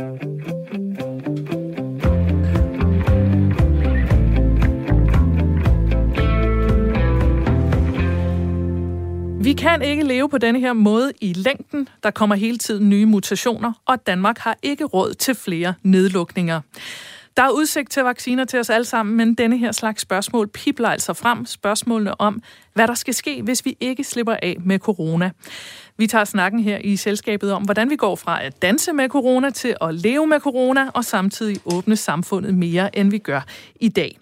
Vi kan ikke leve på denne her måde i længden. Der kommer hele tiden nye mutationer, og Danmark har ikke råd til flere nedlukninger. Der er udsigt til vacciner til os alle sammen, men denne her slags spørgsmål pipler altså frem. Spørgsmålene om, hvad der skal ske, hvis vi ikke slipper af med corona. Vi tager snakken her i selskabet om, hvordan vi går fra at danse med corona til at leve med corona, og samtidig åbne samfundet mere, end vi gør i dag.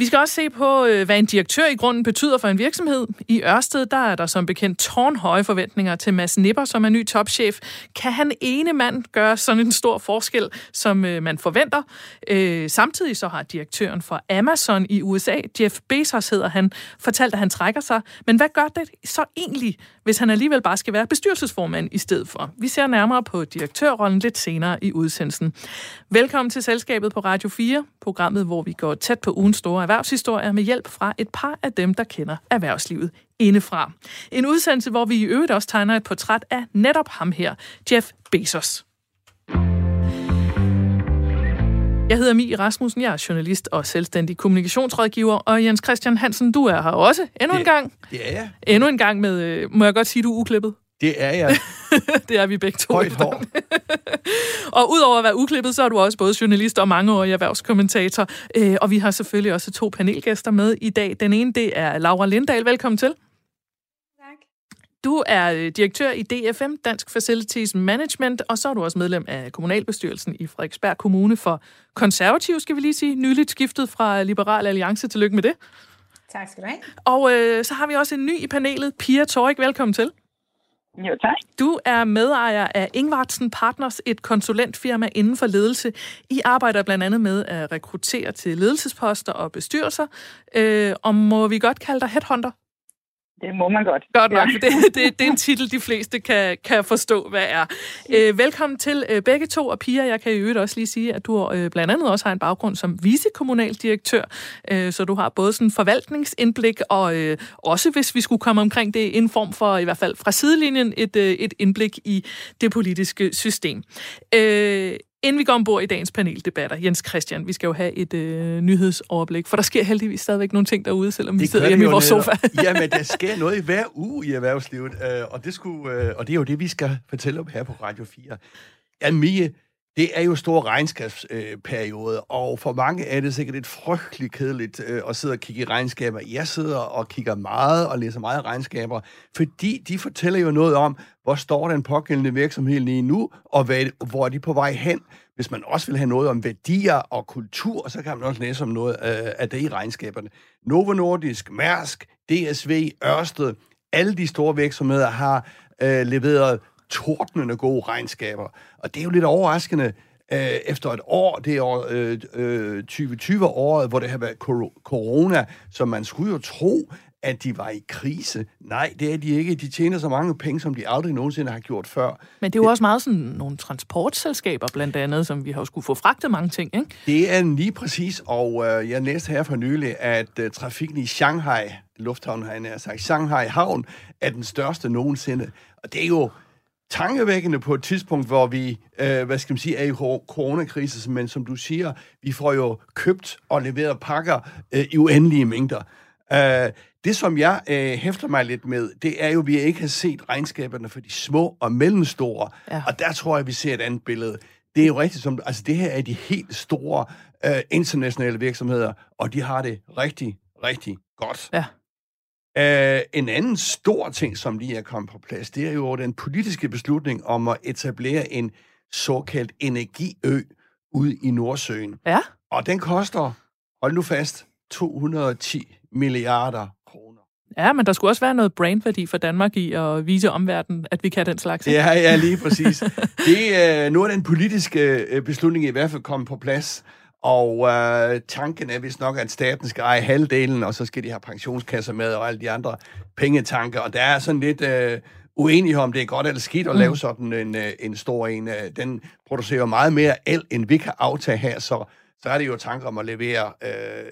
Vi skal også se på, øh, hvad en direktør i grunden betyder for en virksomhed. I Ørsted der er der som bekendt tårnhøje forventninger til Mads Nipper, som er ny topchef. Kan han ene mand gøre sådan en stor forskel, som øh, man forventer? Øh, samtidig så har direktøren for Amazon i USA, Jeff Bezos hedder han, fortalt, at han trækker sig. Men hvad gør det så egentlig, hvis han alligevel bare skal være bestyrelsesformand i stedet for? Vi ser nærmere på direktørrollen lidt senere i udsendelsen. Velkommen til Selskabet på Radio 4, programmet, hvor vi går tæt på ugens store erhvervshistorier med hjælp fra et par af dem, der kender erhvervslivet indefra. En udsendelse, hvor vi i øvrigt også tegner et portræt af netop ham her, Jeff Bezos. Jeg hedder Mie Rasmussen, jeg er journalist og selvstændig kommunikationsrådgiver, og Jens Christian Hansen, du er her også endnu en gang. Er jeg. Endnu en gang med, øh, må jeg godt sige, du er uklippet? Det er jeg. det er vi begge to. Højt hår. og udover at være uklippet, så er du også både journalist og mangeårig erhvervskommentator. Øh, og vi har selvfølgelig også to panelgæster med i dag. Den ene, det er Laura Lindahl. Velkommen til. Tak. Du er øh, direktør i DFM, Dansk Facilities Management, og så er du også medlem af kommunalbestyrelsen i Frederiksberg Kommune for konservativ, skal vi lige sige, nyligt skiftet fra Liberal Alliance. Tillykke med det. Tak skal du have. Og øh, så har vi også en ny i panelet, Pia Torik. Velkommen til. Jo, tak. Du er medejer af Ingvartsen Partners, et konsulentfirma inden for ledelse. I arbejder blandt andet med at rekruttere til ledelsesposter og bestyrelser. Øh, og må vi godt kalde dig headhunter? Det må man godt. Godt nok, ja. for det, det, det er en titel, de fleste kan, kan forstå, hvad er. Øh, velkommen til øh, begge to, og Pia, jeg kan i øvrigt også lige sige, at du øh, blandt andet også har en baggrund som vicekommunaldirektør, øh, så du har både sådan forvaltningsindblik, og øh, også, hvis vi skulle komme omkring det, en form for, i hvert fald fra sidelinjen, et, øh, et indblik i det politiske system. Øh, Inden vi går ombord i dagens paneldebatter, Jens Christian, vi skal jo have et øh, nyhedsoverblik, for der sker heldigvis stadigvæk nogle ting derude, selvom det vi sidder hjemme i vores sofa. Jamen, der sker noget i hver uge i erhvervslivet, øh, og, det skulle, øh, og det er jo det, vi skal fortælle om her på Radio 4. Ja, Mie, det er jo store regnskabsperiode, øh, og for mange er det sikkert et frygteligt kedeligt øh, at sidde og kigge i regnskaber. Jeg sidder og kigger meget og læser meget regnskaber, fordi de fortæller jo noget om, hvor står den pågældende virksomhed lige nu, og hvad, hvor er de på vej hen. Hvis man også vil have noget om værdier og kultur, så kan man også læse om noget øh, af det i regnskaberne. Novo Nordisk, Mærsk, DSV, Ørsted, alle de store virksomheder har øh, leveret tordnende gode regnskaber. Og det er jo lidt overraskende, øh, efter et år, det er år, øh, øh, 2020-året, hvor det har været corona, så man skulle jo tro, at de var i krise. Nej, det er de ikke. De tjener så mange penge, som de aldrig nogensinde har gjort før. Men det er jo også meget sådan nogle transportselskaber, blandt andet, som vi har skulle få fragtet mange ting, ikke? Det er lige præcis, og øh, jeg læste her for nylig, at øh, trafikken i Shanghai, lufthavnen har jeg sagt, Shanghai Havn, er den største nogensinde. Og det er jo tankevækkende på et tidspunkt, hvor vi, øh, hvad skal man sige, er i coronakrise, men som du siger, vi får jo købt og leveret pakker øh, i uendelige mængder. Øh, det, som jeg øh, hæfter mig lidt med, det er jo, at vi ikke har set regnskaberne for de små og mellemstore, ja. og der tror jeg, vi ser et andet billede. Det er jo rigtigt, som, altså det her er de helt store øh, internationale virksomheder, og de har det rigtig, rigtig godt. Ja. Uh, en anden stor ting, som lige er kommet på plads, det er jo den politiske beslutning om at etablere en såkaldt energiø ude i Nordsøen. Ja. Og den koster, hold nu fast, 210 milliarder kroner. Ja, men der skulle også være noget brandværdi for Danmark i at vise omverdenen, at vi kan den slags. Ja, ja, lige præcis. det, uh, nu er den politiske øh, beslutning i hvert fald kommet på plads. Og øh, tanken er vist nok, at staten skal eje halvdelen, og så skal de have pensionskasser med og alle de andre pengetanker. Og der er sådan lidt øh, uenighed om, det er godt eller skidt at lave mm. sådan en, øh, en stor en. Øh, den producerer meget mere el, end vi kan aftage her, så, så er det jo tanker om at levere øh,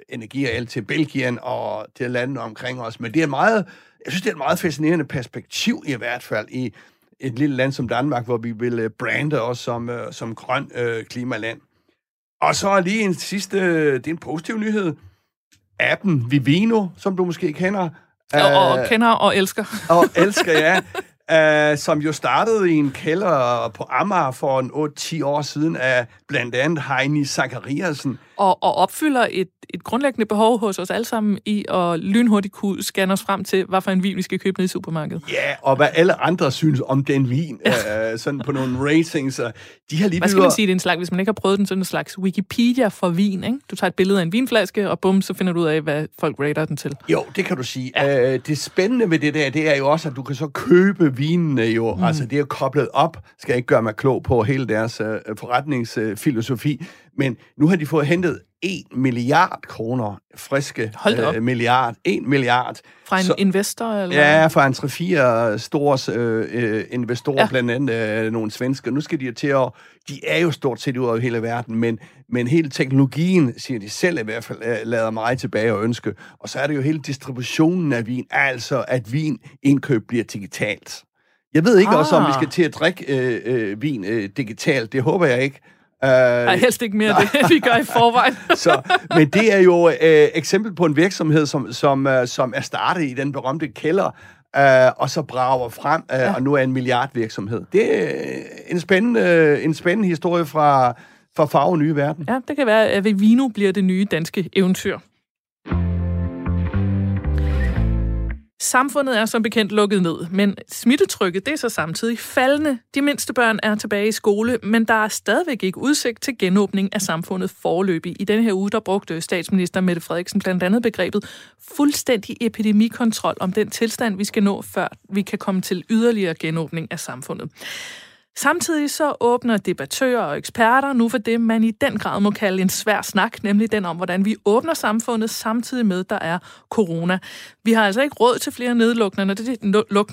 energi og el til Belgien og til landene omkring os. Men det er meget, jeg synes, det er et meget fascinerende perspektiv i hvert fald i et lille land som Danmark, hvor vi vil øh, brande os som, øh, som grøn øh, klimaland. Og så lige en sidste, det er en positiv nyhed. Appen Vivino, som du måske kender. Og, og kender og elsker. Og elsker, ja. Uh, som jo startede i en kælder på Amager for en 8-10 år siden af blandt andet Heini Zachariasen. Og, og opfylder et, et grundlæggende behov hos os alle sammen i at lynhurtigt kunne scanne os frem til, hvad for en vin vi skal købe ned i supermarkedet. Ja, og hvad alle andre synes om den vin, ja. uh, sådan på nogle ratings. Og de har lige hvad skal man sige, det er en slags, hvis man ikke har prøvet den, sådan en slags Wikipedia for vin, ikke? Du tager et billede af en vinflaske, og bum, så finder du ud af, hvad folk rater den til. Jo, det kan du sige. Ja. Uh, det spændende ved det der, det er jo også, at du kan så købe vinene jo, mm. altså det er koblet op, skal jeg ikke gøre mig klog på hele deres uh, forretningsfilosofi, uh, men nu har de fået hentet 1 milliard kroner, friske uh, milliard, 1 milliard. Fra en så, investor? Eller? Ja, fra en 3-4 store øh, investorer, ja. blandt andet øh, nogle svensker. Nu skal de til at, de er jo stort set ud over hele verden, men, men hele teknologien, siger de selv i hvert fald, øh, lader mig tilbage og ønske. Og så er det jo hele distributionen af vin, altså at vin indkøb bliver digitalt. Jeg ved ikke ah. også, om vi skal til at drikke øh, øh, vin øh, digitalt. Det håber jeg ikke. Uh, Nej, helst ikke mere det, vi gør i forvejen. så, men det er jo øh, eksempel på en virksomhed, som, som, øh, som er startet i den berømte kælder, øh, og så brager frem, øh, ja. og nu er en milliardvirksomhed. Det er en spændende, en spændende historie fra, fra farve nye verden. Ja, det kan være, at Vivino bliver det nye danske eventyr. Samfundet er som bekendt lukket ned, men smittetrykket det er så samtidig faldende. De mindste børn er tilbage i skole, men der er stadigvæk ikke udsigt til genåbning af samfundet forløbig. I denne her uge der brugte statsminister Mette Frederiksen blandt andet begrebet fuldstændig epidemikontrol om den tilstand, vi skal nå, før vi kan komme til yderligere genåbning af samfundet. Samtidig så åbner debattører og eksperter nu for det, man i den grad må kalde en svær snak, nemlig den om, hvordan vi åbner samfundet samtidig med, der er corona. Vi har altså ikke råd til flere nedlukninger, det,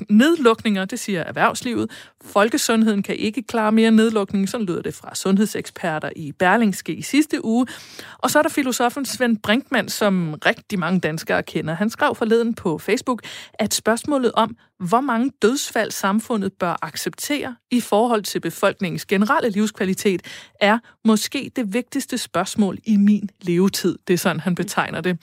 nedlukninger, det siger erhvervslivet. Folkesundheden kan ikke klare mere nedlukning, sådan lyder det fra sundhedseksperter i Berlingske i sidste uge. Og så er der filosofen Svend Brinkmann, som rigtig mange danskere kender. Han skrev forleden på Facebook, at spørgsmålet om, hvor mange dødsfald samfundet bør acceptere i forhold til befolkningens generelle livskvalitet, er måske det vigtigste spørgsmål i min levetid. Det er sådan, han betegner det.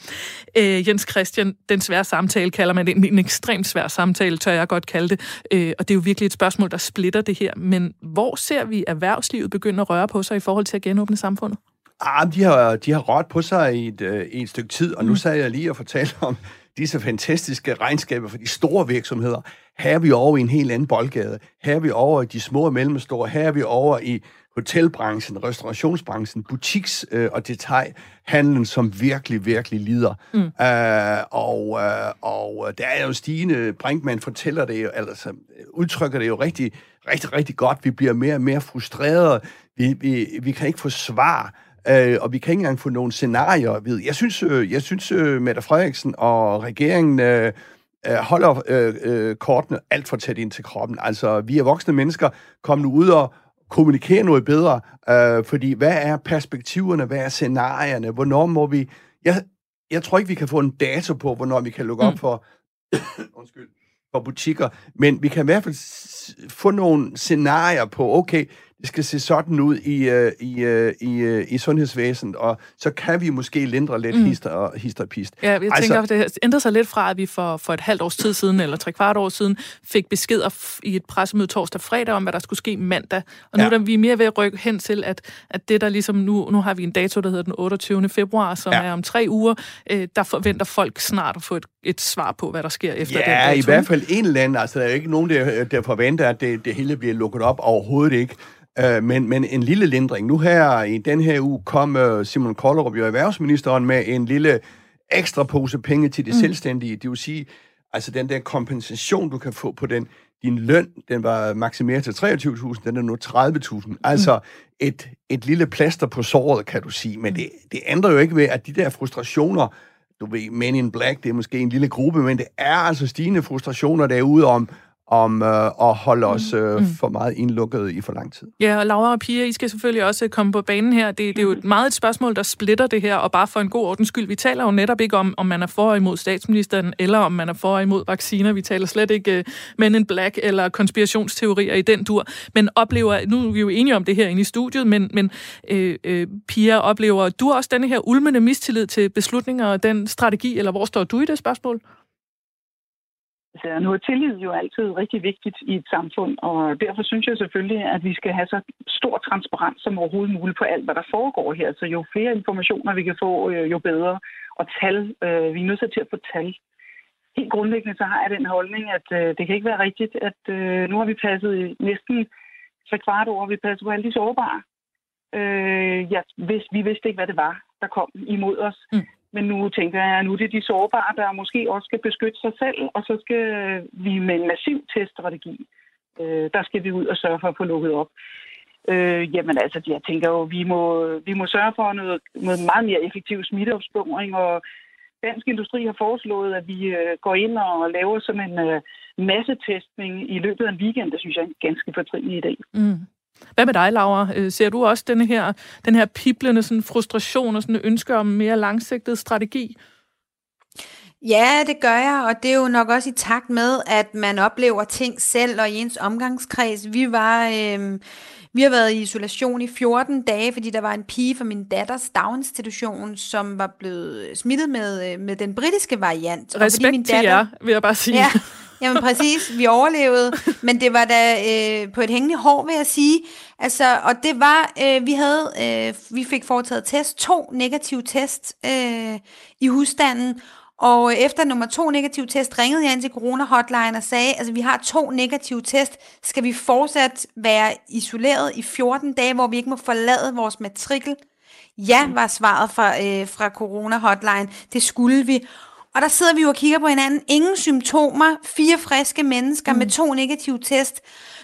Øh, Jens Christian, den svære samtale kalder man det. En, en ekstremt svær samtale, tør jeg godt kalde det. Øh, og det er jo virkelig et spørgsmål, der splitter det her. Men hvor ser vi erhvervslivet begynde at røre på sig i forhold til at genåbne samfundet? Ah, de har, de har rørt på sig i et, øh, et stykke tid, og nu mm. sagde jeg lige at fortælle om disse fantastiske regnskaber for de store virksomheder. Her er vi over i en helt anden boldgade. Her er vi over i de små og mellemstore. Her er vi over i hotelbranchen, restaurationsbranchen, butiks- øh, og detailhandlen, som virkelig, virkelig lider. Mm. Uh, og, uh, og der er jo stigende, Brinkmann fortæller det jo, altså udtrykker det jo rigtig, rigtig, rigtig godt. Vi bliver mere og mere frustrerede. Vi, vi, vi kan ikke få svar øh, og vi kan ikke engang få nogle scenarier vide. Jeg synes, øh, jeg synes øh, Mette Frederiksen og regeringen øh, øh, holder øh, øh, kortene alt for tæt ind til kroppen. Altså, vi er voksne mennesker. Kom nu ud og kommunikere noget bedre, øh, fordi hvad er perspektiverne, hvad er scenarierne, hvornår må vi... Jeg, jeg tror ikke, vi kan få en dato på, hvornår vi kan lukke mm. op for, undskyld, for butikker, men vi kan i hvert fald få nogle scenarier på, okay, det skal se sådan ud i, uh, i, uh, i, uh, i sundhedsvæsenet, og så kan vi måske lindre lidt mm. hister og histerpist. Ja, jeg altså, tænker, det ændrer sig lidt fra, at vi for, for et halvt års tid siden, eller tre kvart år siden, fik beskeder i et pressemøde torsdag fredag om, hvad der skulle ske mandag. Og nu ja. er vi mere ved at rykke hen til, at, at det der ligesom nu, nu har vi en dato, der hedder den 28. februar, som ja. er om tre uger, øh, der forventer folk snart at få et, et svar på, hvad der sker efter ja, den dato. Ja, i hvert fald en eller anden. Altså, der er jo ikke nogen, der, der forventer, at det, det hele bliver lukket op overhovedet ikke. Øh, men, men en lille lindring. Nu her i den her uge kom uh, Simon Kollerup, jo erhvervsministeren, med en lille ekstra pose penge til de mm. selvstændige. Det vil sige, altså den der kompensation, du kan få på den, din løn, den var maksimeret til 23.000, den er nu 30.000. Altså mm. et, et lille plaster på såret, kan du sige. Men det, det ændrer jo ikke ved, at de der frustrationer, du ved, Men in Black, det er måske en lille gruppe, men det er altså stigende frustrationer derude om, om øh, at holde os øh, mm. for meget indlukket i for lang tid. Ja, og Laura og Pia, I skal selvfølgelig også komme på banen her. Det, det er jo et meget et spørgsmål, der splitter det her, og bare for en god ordens skyld, vi taler jo netop ikke om, om man er for og imod statsministeren, eller om man er for og imod vacciner. Vi taler slet ikke uh, men in black eller konspirationsteorier i den dur. Men oplever, nu er vi jo enige om det her inde i studiet, men, men øh, øh, Pia, oplever du også denne her ulmende mistillid til beslutninger og den strategi, eller hvor står du i det spørgsmål? Og øh, nu er tillid jo altid rigtig vigtigt i et samfund, og derfor synes jeg selvfølgelig, at vi skal have så stor transparens som overhovedet muligt på alt, hvad der foregår her. Så jo flere informationer vi kan få, øh, jo bedre. Og tal, øh, vi er nødt til at få tal. Helt grundlæggende så har jeg den holdning, at øh, det kan ikke være rigtigt, at øh, nu har vi passet næsten tre kvart år, vi passer på alle de sårbare. Øh, ja, hvis, vi vidste ikke, hvad det var, der kom imod os. Mm. Men nu tænker jeg, at nu er det de sårbare, der måske også skal beskytte sig selv, og så skal vi med en massiv teststrategi, øh, der skal vi ud og sørge for at få lukket op. Øh, jamen altså, jeg tænker jo, vi må, vi må sørge for noget, noget meget mere effektiv smitteopsporing, og Dansk Industri har foreslået, at vi øh, går ind og laver sådan en øh, massetestning i løbet af en weekend. Det synes jeg er en ganske fortrinlig idé. Mm. Hvad med dig, Laura? Øh, ser du også denne her, den her piblende sådan frustration og sådan ønske om mere langsigtet strategi? Ja, det gør jeg, og det er jo nok også i takt med, at man oplever ting selv og i ens omgangskreds. Vi var... Øh, vi har været i isolation i 14 dage, fordi der var en pige fra min datters daginstitution, som var blevet smittet med, øh, med den britiske variant. Respekt og fordi min datter, til jer, vil jeg bare sige. Ja, Jamen præcis, vi overlevede, men det var da øh, på et hængende hår, vil jeg sige. Altså, og det var, øh, vi havde, øh, vi fik foretaget test, to negative test øh, i husstanden, og efter nummer to negativ test ringede jeg ind til Corona Hotline og sagde, altså vi har to negative test, skal vi fortsat være isoleret i 14 dage, hvor vi ikke må forlade vores matrikel? Ja, var svaret fra, øh, fra Corona Hotline. Det skulle vi. Og der sidder vi jo og kigger på hinanden. Ingen symptomer, fire friske mennesker mm. med to negative test.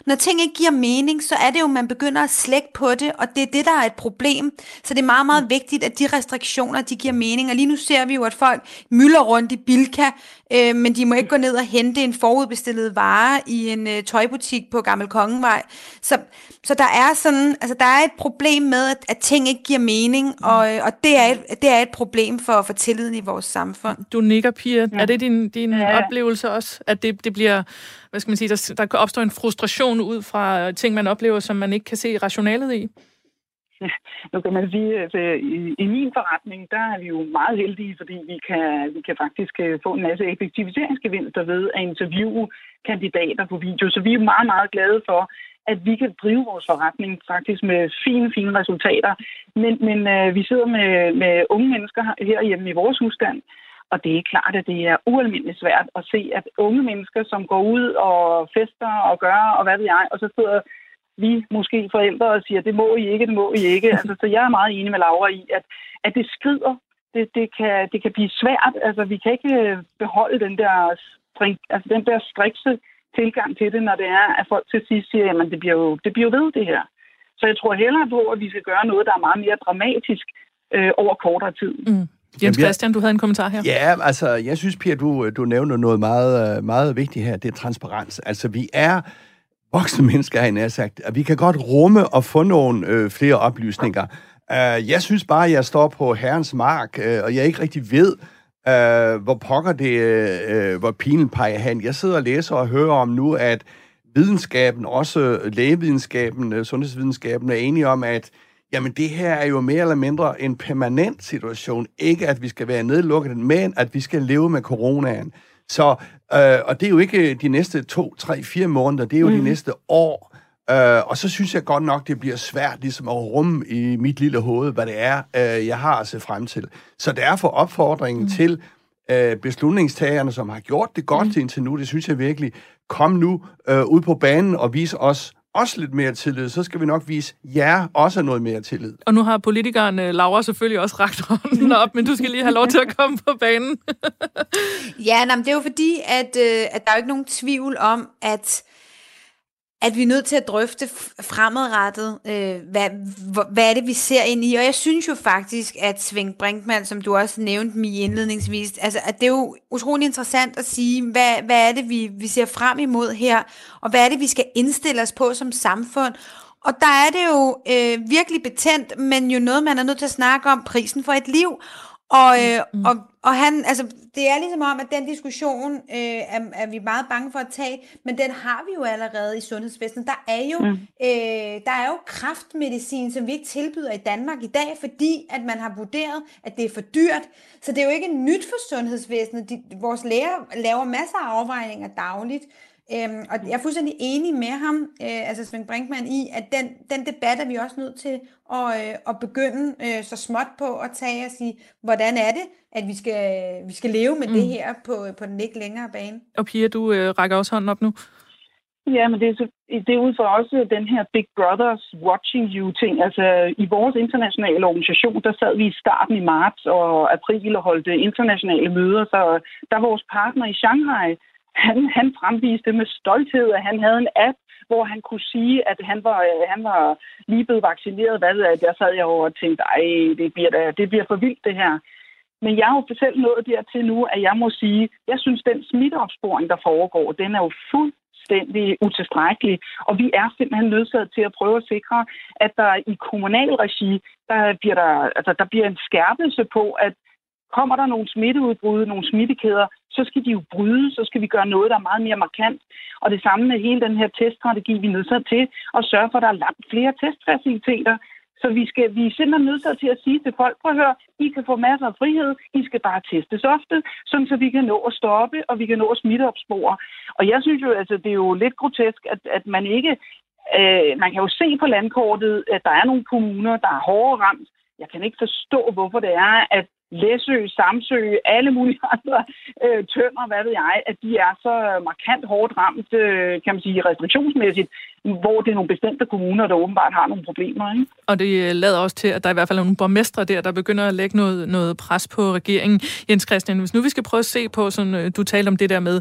Når ting ikke giver mening, så er det jo, at man begynder at slække på det, og det er det, der er et problem. Så det er meget, meget vigtigt, at de restriktioner, de giver mening. Og lige nu ser vi jo, at folk mylder rundt i Bilka, øh, men de må ikke gå ned og hente en forudbestillet vare i en øh, tøjbutik på Gammel Kongevej. Så, så der er sådan, altså der er et problem med, at, at ting ikke giver mening, og, øh, og det, er et, det er et problem for, for tilliden i vores samfund. Du nikker, Pia. Ja. Er det din, din ja. oplevelse også, at det, det bliver, hvad skal man sige, der, der kan opstå en frustration ud fra ting, man oplever, som man ikke kan se rationalet i? Nu kan man sige, at øh, i, i min forretning, der er vi jo meget heldige, fordi vi kan, vi kan faktisk øh, få en masse effektiviseringsgevinster ved at interviewe kandidater på video. Så vi er meget, meget glade for, at vi kan drive vores forretning faktisk med fine, fine resultater. Men, men øh, vi sidder med, med unge mennesker herhjemme i vores husstand, og det er klart, at det er ualmindeligt svært at se, at unge mennesker, som går ud og fester og gør, og hvad ved jeg, og så sidder vi måske forældre og siger, det må I ikke, det må I ikke. Altså, så jeg er meget enig med Laura i, at, at det skrider. Det, det, kan, det kan blive svært. Altså, vi kan ikke beholde den der, string, altså, den der strikse tilgang til det, når det er, at folk til sidst siger, at det bliver jo, det bliver jo ved det her. Så jeg tror hellere på, at vi skal gøre noget, der er meget mere dramatisk øh, over kortere tid. Mm. Jens Christian, du havde en kommentar her. Ja, altså, jeg synes, Pia, du, du nævner noget meget, meget vigtigt her. Det er transparens. Altså, vi er voksne mennesker, har jeg sagt, at vi kan godt rumme og få nogle øh, flere oplysninger. Uh, jeg synes bare, at jeg står på herrens mark, øh, og jeg ikke rigtig ved, øh, hvor pokker det, øh, øh hvor pilen peger hen. Jeg sidder og læser og hører om nu, at videnskaben, også lægevidenskaben, øh, sundhedsvidenskaben, er enige om, at jamen det her er jo mere eller mindre en permanent situation. Ikke at vi skal være nedlukket, men at vi skal leve med coronaen. Så, øh, og det er jo ikke de næste to, tre, fire måneder, det er jo mm. de næste år. Øh, og så synes jeg godt nok, det bliver svært ligesom at rumme i mit lille hoved, hvad det er, øh, jeg har at se frem til. Så derfor opfordringen mm. til øh, beslutningstagerne, som har gjort det godt mm. indtil nu, det synes jeg virkelig, kom nu øh, ud på banen og vis os, også lidt mere tillid, så skal vi nok vise jer også noget mere tillid. Og nu har politikeren Laura selvfølgelig også rakt hånden op, men du skal lige have lov til at komme på banen. ja, nej, men det er jo fordi, at, øh, at der er jo ikke nogen tvivl om, at at vi er nødt til at drøfte fremadrettet, øh, hvad, hvad er det, vi ser ind i. Og jeg synes jo faktisk, at Svend Brinkmann, som du også nævnte mig indledningsvis, altså, at det er jo utrolig interessant at sige, hvad, hvad er det, vi, vi ser frem imod her, og hvad er det, vi skal indstille os på som samfund. Og der er det jo øh, virkelig betændt, men jo noget, man er nødt til at snakke om, prisen for et liv. Og, øh, mm. og, og han, altså, det er ligesom om, at den diskussion øh, er, er vi meget bange for at tage, men den har vi jo allerede i sundhedsvæsenet. Der er jo, mm. øh, der er jo kraftmedicin, som vi ikke tilbyder i Danmark i dag, fordi at man har vurderet, at det er for dyrt. Så det er jo ikke nyt for sundhedsvæsenet. De, vores læger laver masser af afvejninger dagligt. Øhm, og jeg er fuldstændig enig med ham, øh, altså Svend Brinkmann, i, at den, den debat er vi også nødt til at, øh, at begynde øh, så småt på at tage og sige, hvordan er det, at vi skal, vi skal leve med mm. det her på, på den ikke længere bane. Og Pia, du øh, rækker også hånden op nu. Ja, men det er, det er ud fra også den her Big Brothers Watching You-ting. Altså, i vores internationale organisation, der sad vi i starten i marts og april og holdte internationale møder, så der var vores partner i Shanghai, han, han fremviste med stolthed, at han havde en app, hvor han kunne sige, at han var, øh, han var lige blevet vaccineret. Hvad, der sad jeg over og tænkte, ej, det bliver, det bliver for vildt det her. Men jeg har jo selv nået dertil nu, at jeg må sige, jeg synes, den smitteopsporing, der foregår, den er jo fuldstændig utilstrækkelig. Og vi er simpelthen nødsaget til at prøve at sikre, at der i kommunal regi, der bliver, der, altså, der bliver en skærpelse på, at kommer der nogle smitteudbrud, nogle smittekæder, så skal de jo bryde, så skal vi gøre noget, der er meget mere markant. Og det samme med hele den her teststrategi, vi er nødt til at sørge for, at der er langt flere testfaciliteter. Så vi, skal, vi er simpelthen nødt til at sige til folk, prøv at høre, I kan få masser af frihed, I skal bare testes ofte, sådan så vi kan nå at stoppe, og vi kan nå at smitteopspore. Og jeg synes jo, altså, det er jo lidt grotesk, at, at man ikke Øh, man kan jo se på landkortet, at der er nogle kommuner, der er hårdere ramt. Jeg kan ikke forstå, hvorfor det er, at Læsø, Samsø, alle mulige andre øh, tønder, hvad ved jeg, at de er så markant hårdt ramt, øh, kan man sige, restriktionsmæssigt, hvor det er nogle bestemte kommuner, der åbenbart har nogle problemer. Ikke? Og det øh, lader også til, at der er i hvert fald nogle borgmestre der, der begynder at lægge noget, noget pres på regeringen. Jens Christian, hvis nu vi skal prøve at se på, sådan, øh, du talte om det der med,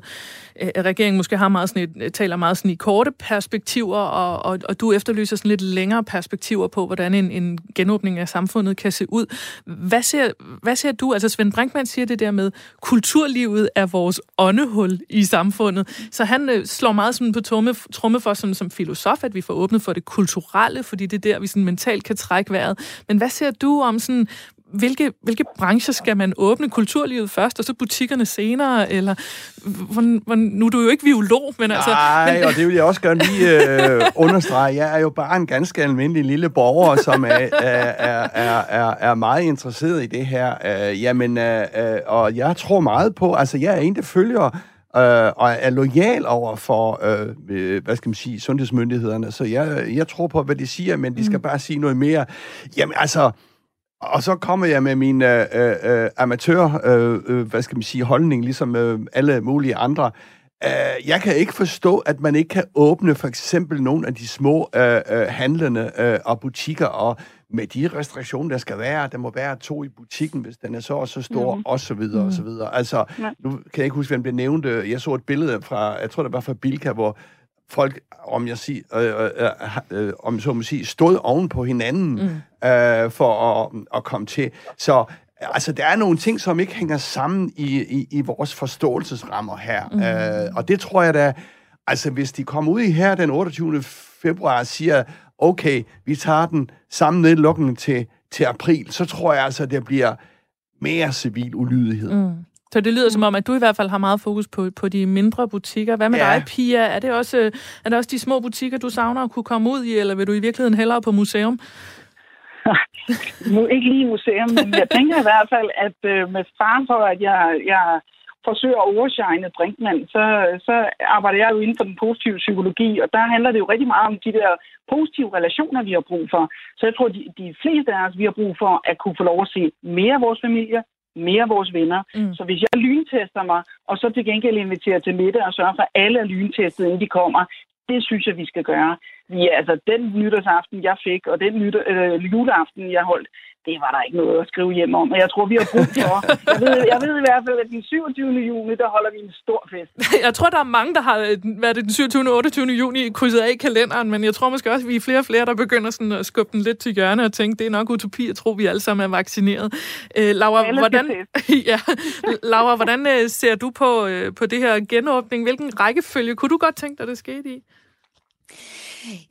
øh, at regeringen måske har meget sådan et, taler meget sådan i korte perspektiver, og, og, og du efterlyser sådan lidt længere perspektiver på, hvordan en, en genåbning af samfundet kan se ud. Hvad ser, hvad ser du? Altså Svend Brinkmann siger det der med, kulturlivet er vores åndehul i samfundet. Så han slår meget sådan på tromme, tromme for sådan, som filosof, at vi får åbnet for det kulturelle, fordi det er der, vi sådan mentalt kan trække vejret. Men hvad ser du om sådan, hvilke, hvilke brancher skal man åbne kulturlivet først, og så butikkerne senere? Eller, hvor, hvor, nu er du jo ikke biolog, men altså... Nej, men... og det vil jeg også gerne lige øh, understrege. Jeg er jo bare en ganske almindelig lille borger, som er, er, er, er, er meget interesseret i det her. Øh, jamen, øh, øh, og jeg tror meget på, altså jeg er en, der følger øh, og er lojal over for, øh, øh, hvad skal man sige, sundhedsmyndighederne. Så jeg, jeg tror på, hvad de siger, men de skal mm. bare sige noget mere. Jamen altså, og så kommer jeg med min øh, øh, amatør, øh, øh, hvad skal man sige, holdning, ligesom øh, alle mulige andre. Uh, jeg kan ikke forstå, at man ikke kan åbne for eksempel nogle af de små uh, uh, handlende uh, og butikker, og med de restriktioner, der skal være, der må være to i butikken, hvis den er så og så stor, mm. og så videre, mm. og så videre. Altså, ja. nu kan jeg ikke huske, hvem blev nævnt. Jeg så et billede fra, jeg tror, det var fra Bilka, hvor folk, om jeg siger, øh, øh, øh, om så må sige, stod oven på hinanden mm. øh, for at, at komme til. Så altså, der er nogle ting, som ikke hænger sammen i, i, i vores forståelsesrammer her. Mm. Øh, og det tror jeg da, altså hvis de kommer ud i her den 28. februar og siger, okay, vi tager den samme nedlukning til, til april, så tror jeg altså, det bliver mere civil ulydighed. Mm. Så det lyder som om, at du i hvert fald har meget fokus på, på de mindre butikker. Hvad med ja. dig, Pia? Er det, også, er det også de små butikker, du savner at kunne komme ud i, eller vil du i virkeligheden hellere på museum? nu ikke lige museum, men jeg tænker i hvert fald, at øh, med far for, at jeg, jeg forsøger at overshine Brinkmann, så, så arbejder jeg jo inden for den positive psykologi, og der handler det jo rigtig meget om de der positive relationer, vi har brug for. Så jeg tror, de, de fleste af os, vi har brug for at kunne få lov at se mere af vores familie, mere af vores venner. Mm. Så hvis jeg lyntester mig, og så til gengæld inviterer til middag og sørger for, at alle er lyntestet, inden de kommer, det synes jeg, vi skal gøre. Ja, altså den nytårsaften, jeg fik, og den nytår, øh, juleaften, jeg holdt, det var der ikke noget at skrive hjem om. Og jeg tror, vi har brug for. Jeg ved, jeg ved i hvert fald, at den 27. juni, der holder vi en stor fest. Jeg tror, der er mange, der har været den 27. og 28. juni krydset af i kalenderen, men jeg tror måske også, at vi er flere og flere, der begynder sådan at skubbe den lidt til hjørne og tænke, det er nok utopi at tro, at vi alle sammen er vaccineret. Øh, Laura, hvordan, ja, Laura, hvordan øh, ser du på, øh, på det her genåbning? Hvilken rækkefølge kunne du godt tænke dig, det skete i?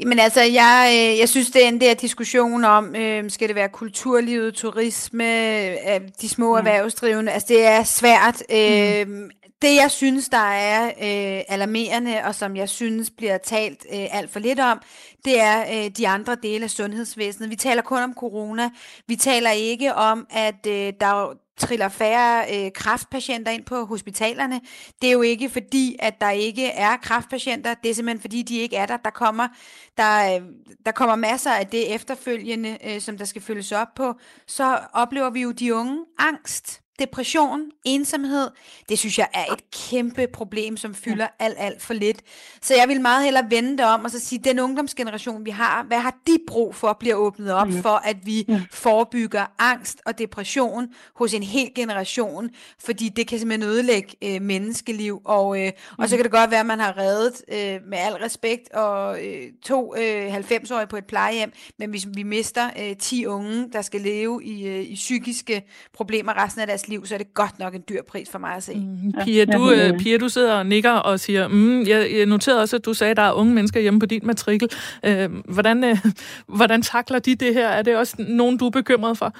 Men altså, jeg, øh, jeg synes, det er en der diskussion om, øh, skal det være kulturlivet, turisme, øh, de små mm. erhvervsdrivende, altså det er svært. Øh, mm. Det, jeg synes, der er øh, alarmerende, og som jeg synes bliver talt øh, alt for lidt om, det er øh, de andre dele af sundhedsvæsenet. Vi taler kun om corona. Vi taler ikke om, at øh, der triller færre øh, kraftpatienter ind på hospitalerne. Det er jo ikke fordi, at der ikke er kraftpatienter. Det er simpelthen fordi, de ikke er der. Der kommer, der, øh, der kommer masser af det efterfølgende, øh, som der skal følges op på. Så oplever vi jo de unge angst depression, ensomhed, det synes jeg er et kæmpe problem, som fylder ja. alt, alt for lidt. Så jeg vil meget hellere vende det om og så sige, den ungdomsgeneration, vi har, hvad har de brug for at blive åbnet op ja. for, at vi ja. forebygger angst og depression hos en hel generation, fordi det kan simpelthen ødelægge øh, menneskeliv, og, øh, og så kan det godt være, at man har reddet øh, med al respekt og øh, to øh, 90-årige på et plejehjem, men hvis vi mister øh, 10 unge, der skal leve i, øh, i psykiske problemer resten af deres liv, så er det godt nok en dyr pris for mig at se. Mm, Pia, du, ja, øh, Pia, du sidder og nikker og siger, mm, jeg, jeg noterede også, at du sagde, at der er unge mennesker hjemme på din matrikel. Øh, hvordan, øh, hvordan takler de det her? Er det også nogen, du er bekymret for?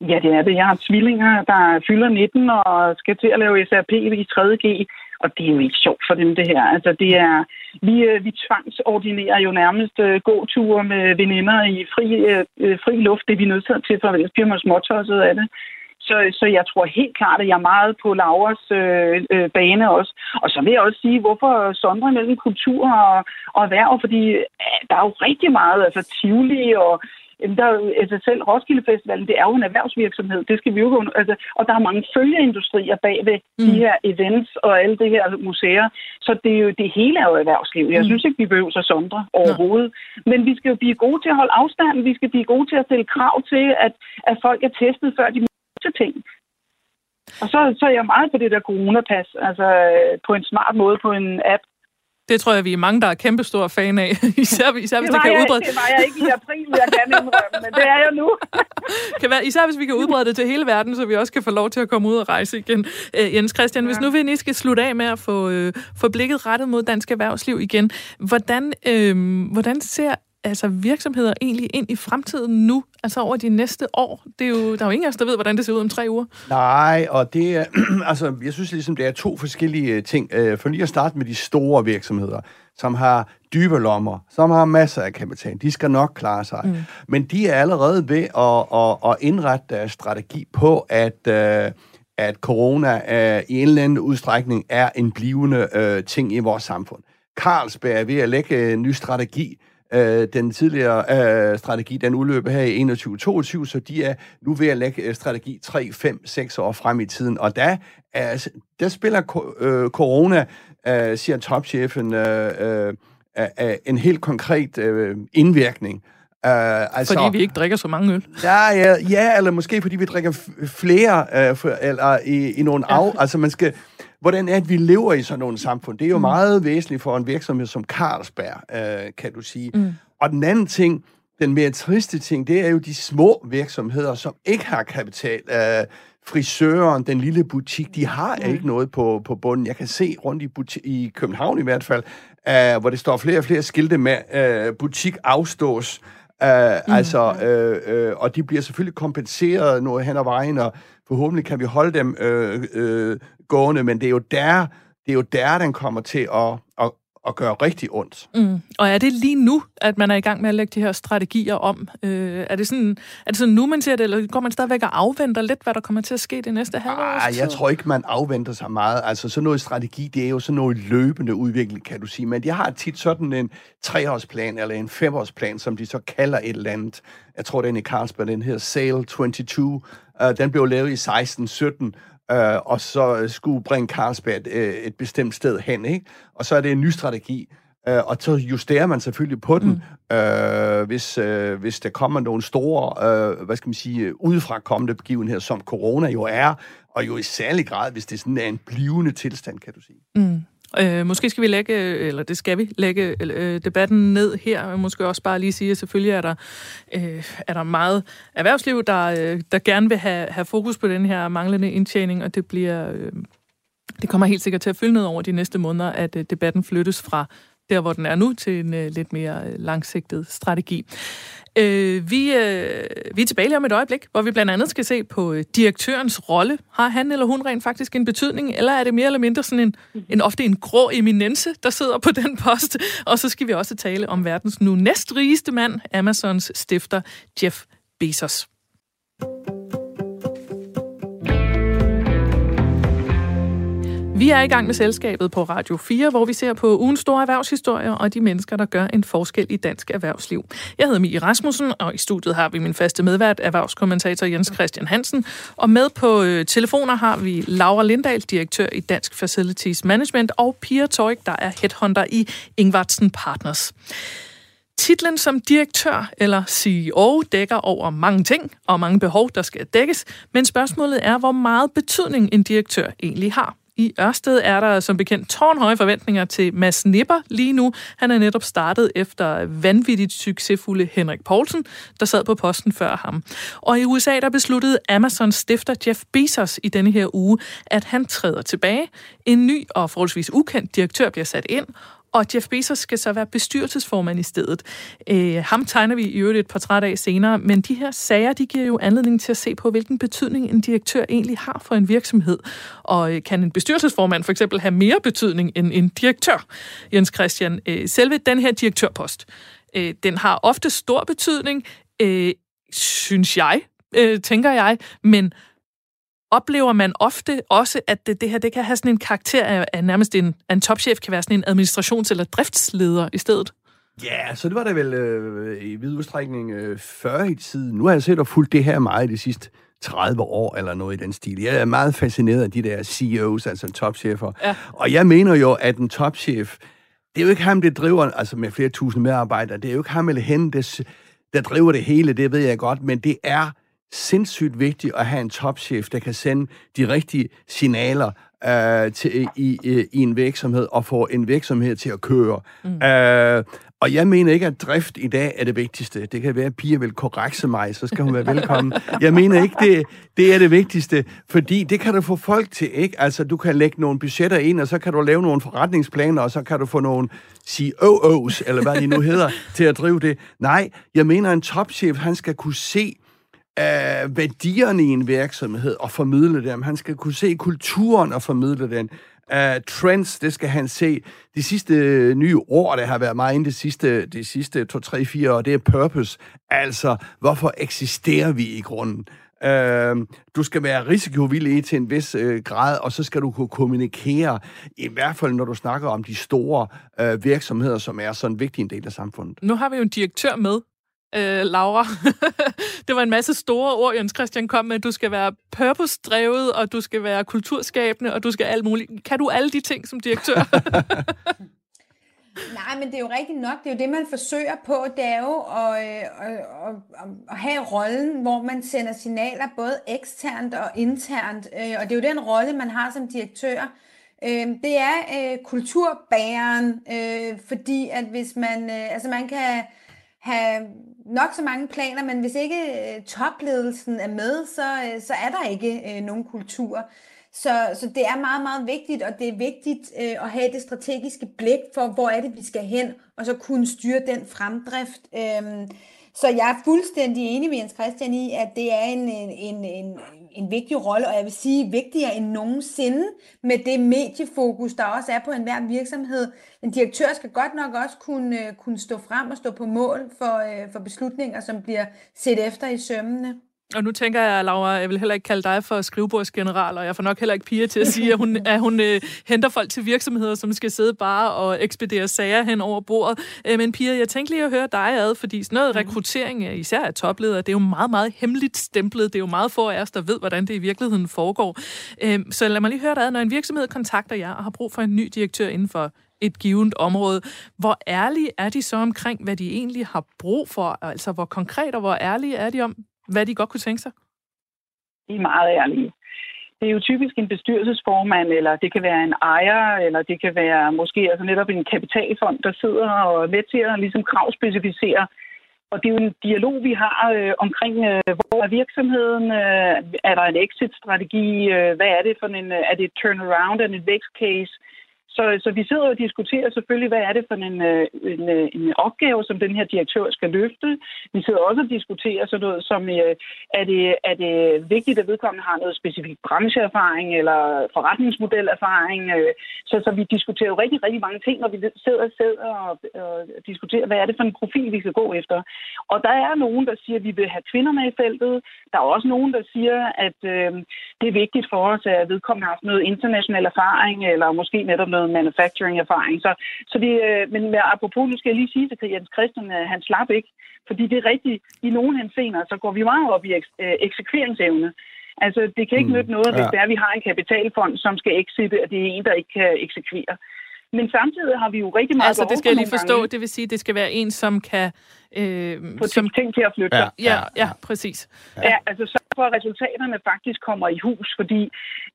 Ja, det er det. Jeg har tvillinger, der fylder 19 og skal til at lave SRP i 3.G. Og det er jo ikke sjovt for dem, det her. Altså, det er, vi, øh, vi tvangsordinerer jo nærmest uh, gåture med veninder i fri, uh, fri luft. Det er vi nødt til, for ellers bliver man småtosset af det. Så, så jeg tror helt klart, at jeg er meget på Lauras øh, øh, bane også. Og så vil jeg også sige, hvorfor sondre mellem kultur og, og erhverv, fordi øh, der er jo rigtig meget, altså Tivoli og Jamen, der er jo, altså selv Roskilde Festivalen, det er jo en erhvervsvirksomhed. Det skal vi jo altså, Og der er mange følgeindustrier bag ved mm. de her events og alle de her museer. Så det, er jo, det hele er jo erhvervsliv. Jeg mm. synes ikke, vi behøver så sondre overhovedet. Ja. Men vi skal jo blive gode til at holde afstand. Vi skal blive gode til at stille krav til, at, at folk er testet, før de til ting. Og så, så er jeg meget på det der coronapas, altså på en smart måde på en app. Det tror jeg, vi er mange, der er kæmpestor fan af. især, især hvis det, det kan udbrede... Det var jeg ikke i april, jeg gerne indrømme, men det er jeg nu. kan være, især hvis vi kan udbrede det til hele verden, så vi også kan få lov til at komme ud og rejse igen. Uh, Jens Christian, ja. hvis nu vi lige skal slutte af med at få, uh, få blikket rettet mod dansk erhvervsliv igen, hvordan, uh, hvordan ser altså virksomheder egentlig ind i fremtiden nu, altså over de næste år? Det er jo, der er jo ingen af os, der ved, hvordan det ser ud om tre uger. Nej, og det er, altså, jeg synes ligesom, det er to forskellige øh, ting. Øh, for lige at starte med de store virksomheder, som har dybe lommer, som har masser af kapital. De skal nok klare sig. Mm. Men de er allerede ved at, at, at indrette deres strategi på, at øh, at corona uh, i en eller anden udstrækning er en blivende uh, ting i vores samfund. Carlsberg er ved at lægge en ny strategi Øh, den tidligere øh, strategi, den udløber her i 21-22, så de er nu ved at lægge øh, strategi 3, 5, 6 år frem i tiden. Og der, er, der spiller øh, corona, øh, siger topchefen, øh, øh, øh, en helt konkret øh, indvirkning. Uh, altså, fordi vi ikke drikker så mange øl? Ja, ja, ja eller måske fordi vi drikker flere, uh, for, eller i, i nogle af... Altså man skal hvordan er det, vi lever i sådan nogle samfund? Det er jo mm. meget væsentligt for en virksomhed som Carlsberg, øh, kan du sige. Mm. Og den anden ting, den mere triste ting, det er jo de små virksomheder, som ikke har kapital. Øh, frisøren, den lille butik, de har mm. ikke noget på, på bunden. Jeg kan se rundt i, butik, i København i hvert fald, øh, hvor det står flere og flere skilte med, øh, butik afstås. Uh, mm. Altså, uh, uh, og de bliver selvfølgelig kompenseret noget hen ad vejen, og forhåbentlig kan vi holde dem øh, øh, gående, men det er jo der, det er jo der, den kommer til at, at, at gøre rigtig ondt. Mm. Og er det lige nu, at man er i gang med at lægge de her strategier om? Øh, er, det sådan, er det sådan nu, man ser det, eller går man stadigvæk og afventer lidt, hvad der kommer til at ske det næste halvår? Ah, jeg tror ikke, man afventer sig meget. Altså sådan noget strategi, det er jo sådan noget løbende udvikling, kan du sige. Men de har tit sådan en treårsplan eller en femårsplan, som de så kalder et eller andet. Jeg tror, den i Carlsberg, den her Sale 22. Uh, den blev lavet i 16-17, øh, og så skulle bringe Carlsberg et, øh, et bestemt sted hen, ikke? Og så er det en ny strategi, Øh, og så justerer man selvfølgelig på den, mm. øh, hvis, øh, hvis der kommer nogle store, øh, hvad skal man sige, udefra kommende begivenheder, som corona jo er, og jo i særlig grad, hvis det sådan er en blivende tilstand, kan du sige. Mm. Øh, måske skal vi lægge, eller det skal vi, lægge øh, debatten ned her, og måske også bare lige sige, at selvfølgelig er der, øh, er der meget erhvervsliv, der, øh, der gerne vil have, have fokus på den her manglende indtjening, og det bliver... Øh, det kommer helt sikkert til at fylde noget over de næste måneder, at øh, debatten flyttes fra der, hvor den er nu, til en øh, lidt mere øh, langsigtet strategi. Øh, vi, øh, vi er tilbage lige om et øjeblik, hvor vi blandt andet skal se på øh, direktørens rolle. Har han eller hun rent faktisk en betydning, eller er det mere eller mindre sådan en, en ofte en grå eminence, der sidder på den post? Og så skal vi også tale om verdens nu næstrigeste mand, Amazons stifter Jeff Bezos. Vi er i gang med selskabet på Radio 4, hvor vi ser på ugens store erhvervshistorier og de mennesker, der gør en forskel i dansk erhvervsliv. Jeg hedder Mie Rasmussen, og i studiet har vi min faste medvært, erhvervskommentator Jens Christian Hansen. Og med på øh, telefoner har vi Laura Lindahl, direktør i Dansk Facilities Management, og Pia Toik, der er headhunter i Ingvartsen Partners. Titlen som direktør eller CEO dækker over mange ting og mange behov, der skal dækkes, men spørgsmålet er, hvor meget betydning en direktør egentlig har. I Ørsted er der som bekendt tårnhøje forventninger til Mads Nipper lige nu. Han er netop startet efter vanvittigt succesfulde Henrik Poulsen, der sad på posten før ham. Og i USA der besluttede Amazons stifter Jeff Bezos i denne her uge, at han træder tilbage. En ny og forholdsvis ukendt direktør bliver sat ind, og Jeff Bezos skal så være bestyrelsesformand i stedet. Øh, ham tegner vi i øvrigt et portræt af senere, men de her sager, de giver jo anledning til at se på, hvilken betydning en direktør egentlig har for en virksomhed. Og øh, kan en bestyrelsesformand for eksempel have mere betydning end en direktør? Jens Christian, øh, selve den her direktørpost, øh, den har ofte stor betydning, øh, synes jeg, øh, tænker jeg, men oplever man ofte også, at det, det her det kan have sådan en karakter af, af nærmest en, en topchef, kan være sådan en administrations- eller driftsleder i stedet? Ja, så det var da vel øh, i vid udstrækning øh, før i tiden. Nu har jeg set og fulgt det her meget de sidste 30 år eller noget i den stil. Jeg er meget fascineret af de der CEOs, altså topchefer. Ja. Og jeg mener jo, at en topchef, det er jo ikke ham, det driver, altså med flere tusind medarbejdere, det er jo ikke ham eller hende, der, der driver det hele, det ved jeg godt, men det er sindssygt vigtigt at have en topchef, der kan sende de rigtige signaler øh, til, i, i, i en virksomhed og få en virksomhed til at køre. Mm. Øh, og jeg mener ikke, at drift i dag er det vigtigste. Det kan være, at Pia vil korrekse mig, så skal hun være velkommen. Jeg mener ikke, det, det er det vigtigste, fordi det kan du få folk til, ikke? Altså, du kan lægge nogle budgetter ind, og så kan du lave nogle forretningsplaner, og så kan du få nogle COOs, eller hvad de nu hedder, til at drive det. Nej, jeg mener, en topchef, han skal kunne se, øh, værdierne i en virksomhed og formidle dem. Han skal kunne se kulturen og formidle den. Uh, trends, det skal han se. De sidste øh, nye ord, der har været meget de sidste, de sidste to, tre, fire år, det er purpose. Altså, hvorfor eksisterer vi i grunden? Uh, du skal være risikovillig til en vis uh, grad, og så skal du kunne kommunikere, i hvert fald når du snakker om de store uh, virksomheder, som er sådan en vigtig en del af samfundet. Nu har vi jo en direktør med, øh, Laura. det var en masse store ord, Jens Christian kom med. Du skal være purpose-drevet, og du skal være kulturskabende, og du skal alt muligt. Kan du alle de ting som direktør? Nej, men det er jo rigtigt nok. Det er jo det, man forsøger på. Det er jo at, at, at, at have rollen, hvor man sender signaler både eksternt og internt. Øh, og det er jo den rolle, man har som direktør. Øh, det er øh, kulturbæreren, fordi at hvis man, altså man kan have nok så mange planer, men hvis ikke øh, topledelsen er med, så, øh, så er der ikke øh, nogen kultur. Så, så det er meget, meget vigtigt, og det er vigtigt øh, at have det strategiske blik for, hvor er det, vi skal hen, og så kunne styre den fremdrift. Øh, så jeg er fuldstændig enig med Jens Christian i, at det er en, en, en, en en vigtig rolle, og jeg vil sige vigtigere end nogensinde med det mediefokus, der også er på enhver virksomhed. En direktør skal godt nok også kunne, øh, kunne stå frem og stå på mål for, øh, for beslutninger, som bliver set efter i sømmene. Og nu tænker jeg, Laura, jeg vil heller ikke kalde dig for skrivebordsgeneral, og jeg får nok heller ikke Pia til at sige, at hun, at hun øh, henter folk til virksomheder, som skal sidde bare og ekspedere sager hen over bordet. Øh, men Pia, jeg tænkte lige at høre dig ad, fordi sådan noget mhm. rekruttering, især af topledere, det er jo meget, meget hemmeligt stemplet. Det er jo meget få af os, der ved, hvordan det i virkeligheden foregår. Øh, så lad mig lige høre dig ad, når en virksomhed kontakter jer og har brug for en ny direktør inden for et givet område. Hvor ærlige er de så omkring, hvad de egentlig har brug for? Altså, hvor konkret og hvor ærlige er de om, hvad de godt kunne tænke sig? De er meget ærlige. Det er jo typisk en bestyrelsesformand, eller det kan være en ejer, eller det kan være måske altså netop en kapitalfond, der sidder og er med til at ligesom kravspecificere, og det er jo en dialog, vi har øh, omkring, øh, hvor er virksomheden, øh, er der en exit-strategi, øh, hvad er det for en, øh, er det et turnaround, er det en vækstcase, så, så vi sidder og diskuterer selvfølgelig, hvad er det for en, øh, en, øh, en opgave, som den her direktør skal løfte. Vi sidder også og diskuterer sådan noget som, øh, er det, er det vigtigt, at vedkommende har noget specifik brancheerfaring eller forretningsmodelerfaring. Så, så vi diskuterer jo rigtig, rigtig mange ting, når vi sidder og, sidder og, og diskuterer, hvad er det for en profil, vi skal gå efter. Og der er nogen, der siger, at vi vil have kvinder med i feltet. Der er også nogen, der siger, at øh, det er vigtigt for os, at vedkommende har haft noget international erfaring, eller måske netop noget noget manufacturing-erfaring. Så, så det, øh, men med, apropos, nu skal jeg lige sige til Jens Christian, at han slap ikke. Fordi det er rigtigt, i nogle henseender, så går vi meget op i eks- øh, eksekveringsevne. Altså, det kan ikke mm. nytte noget, hvis ja. det er, at vi har en kapitalfond, som skal exitte, og det er en, der ikke kan eksekvere. Men samtidig har vi jo rigtig meget Altså, det skal jeg lige forstå. Gange. Det vil sige, at det skal være en, som kan... Øh, Få som... ting til at flytte ja, ja, ja, præcis. Ja, ja altså så for, at resultaterne faktisk kommer i hus, fordi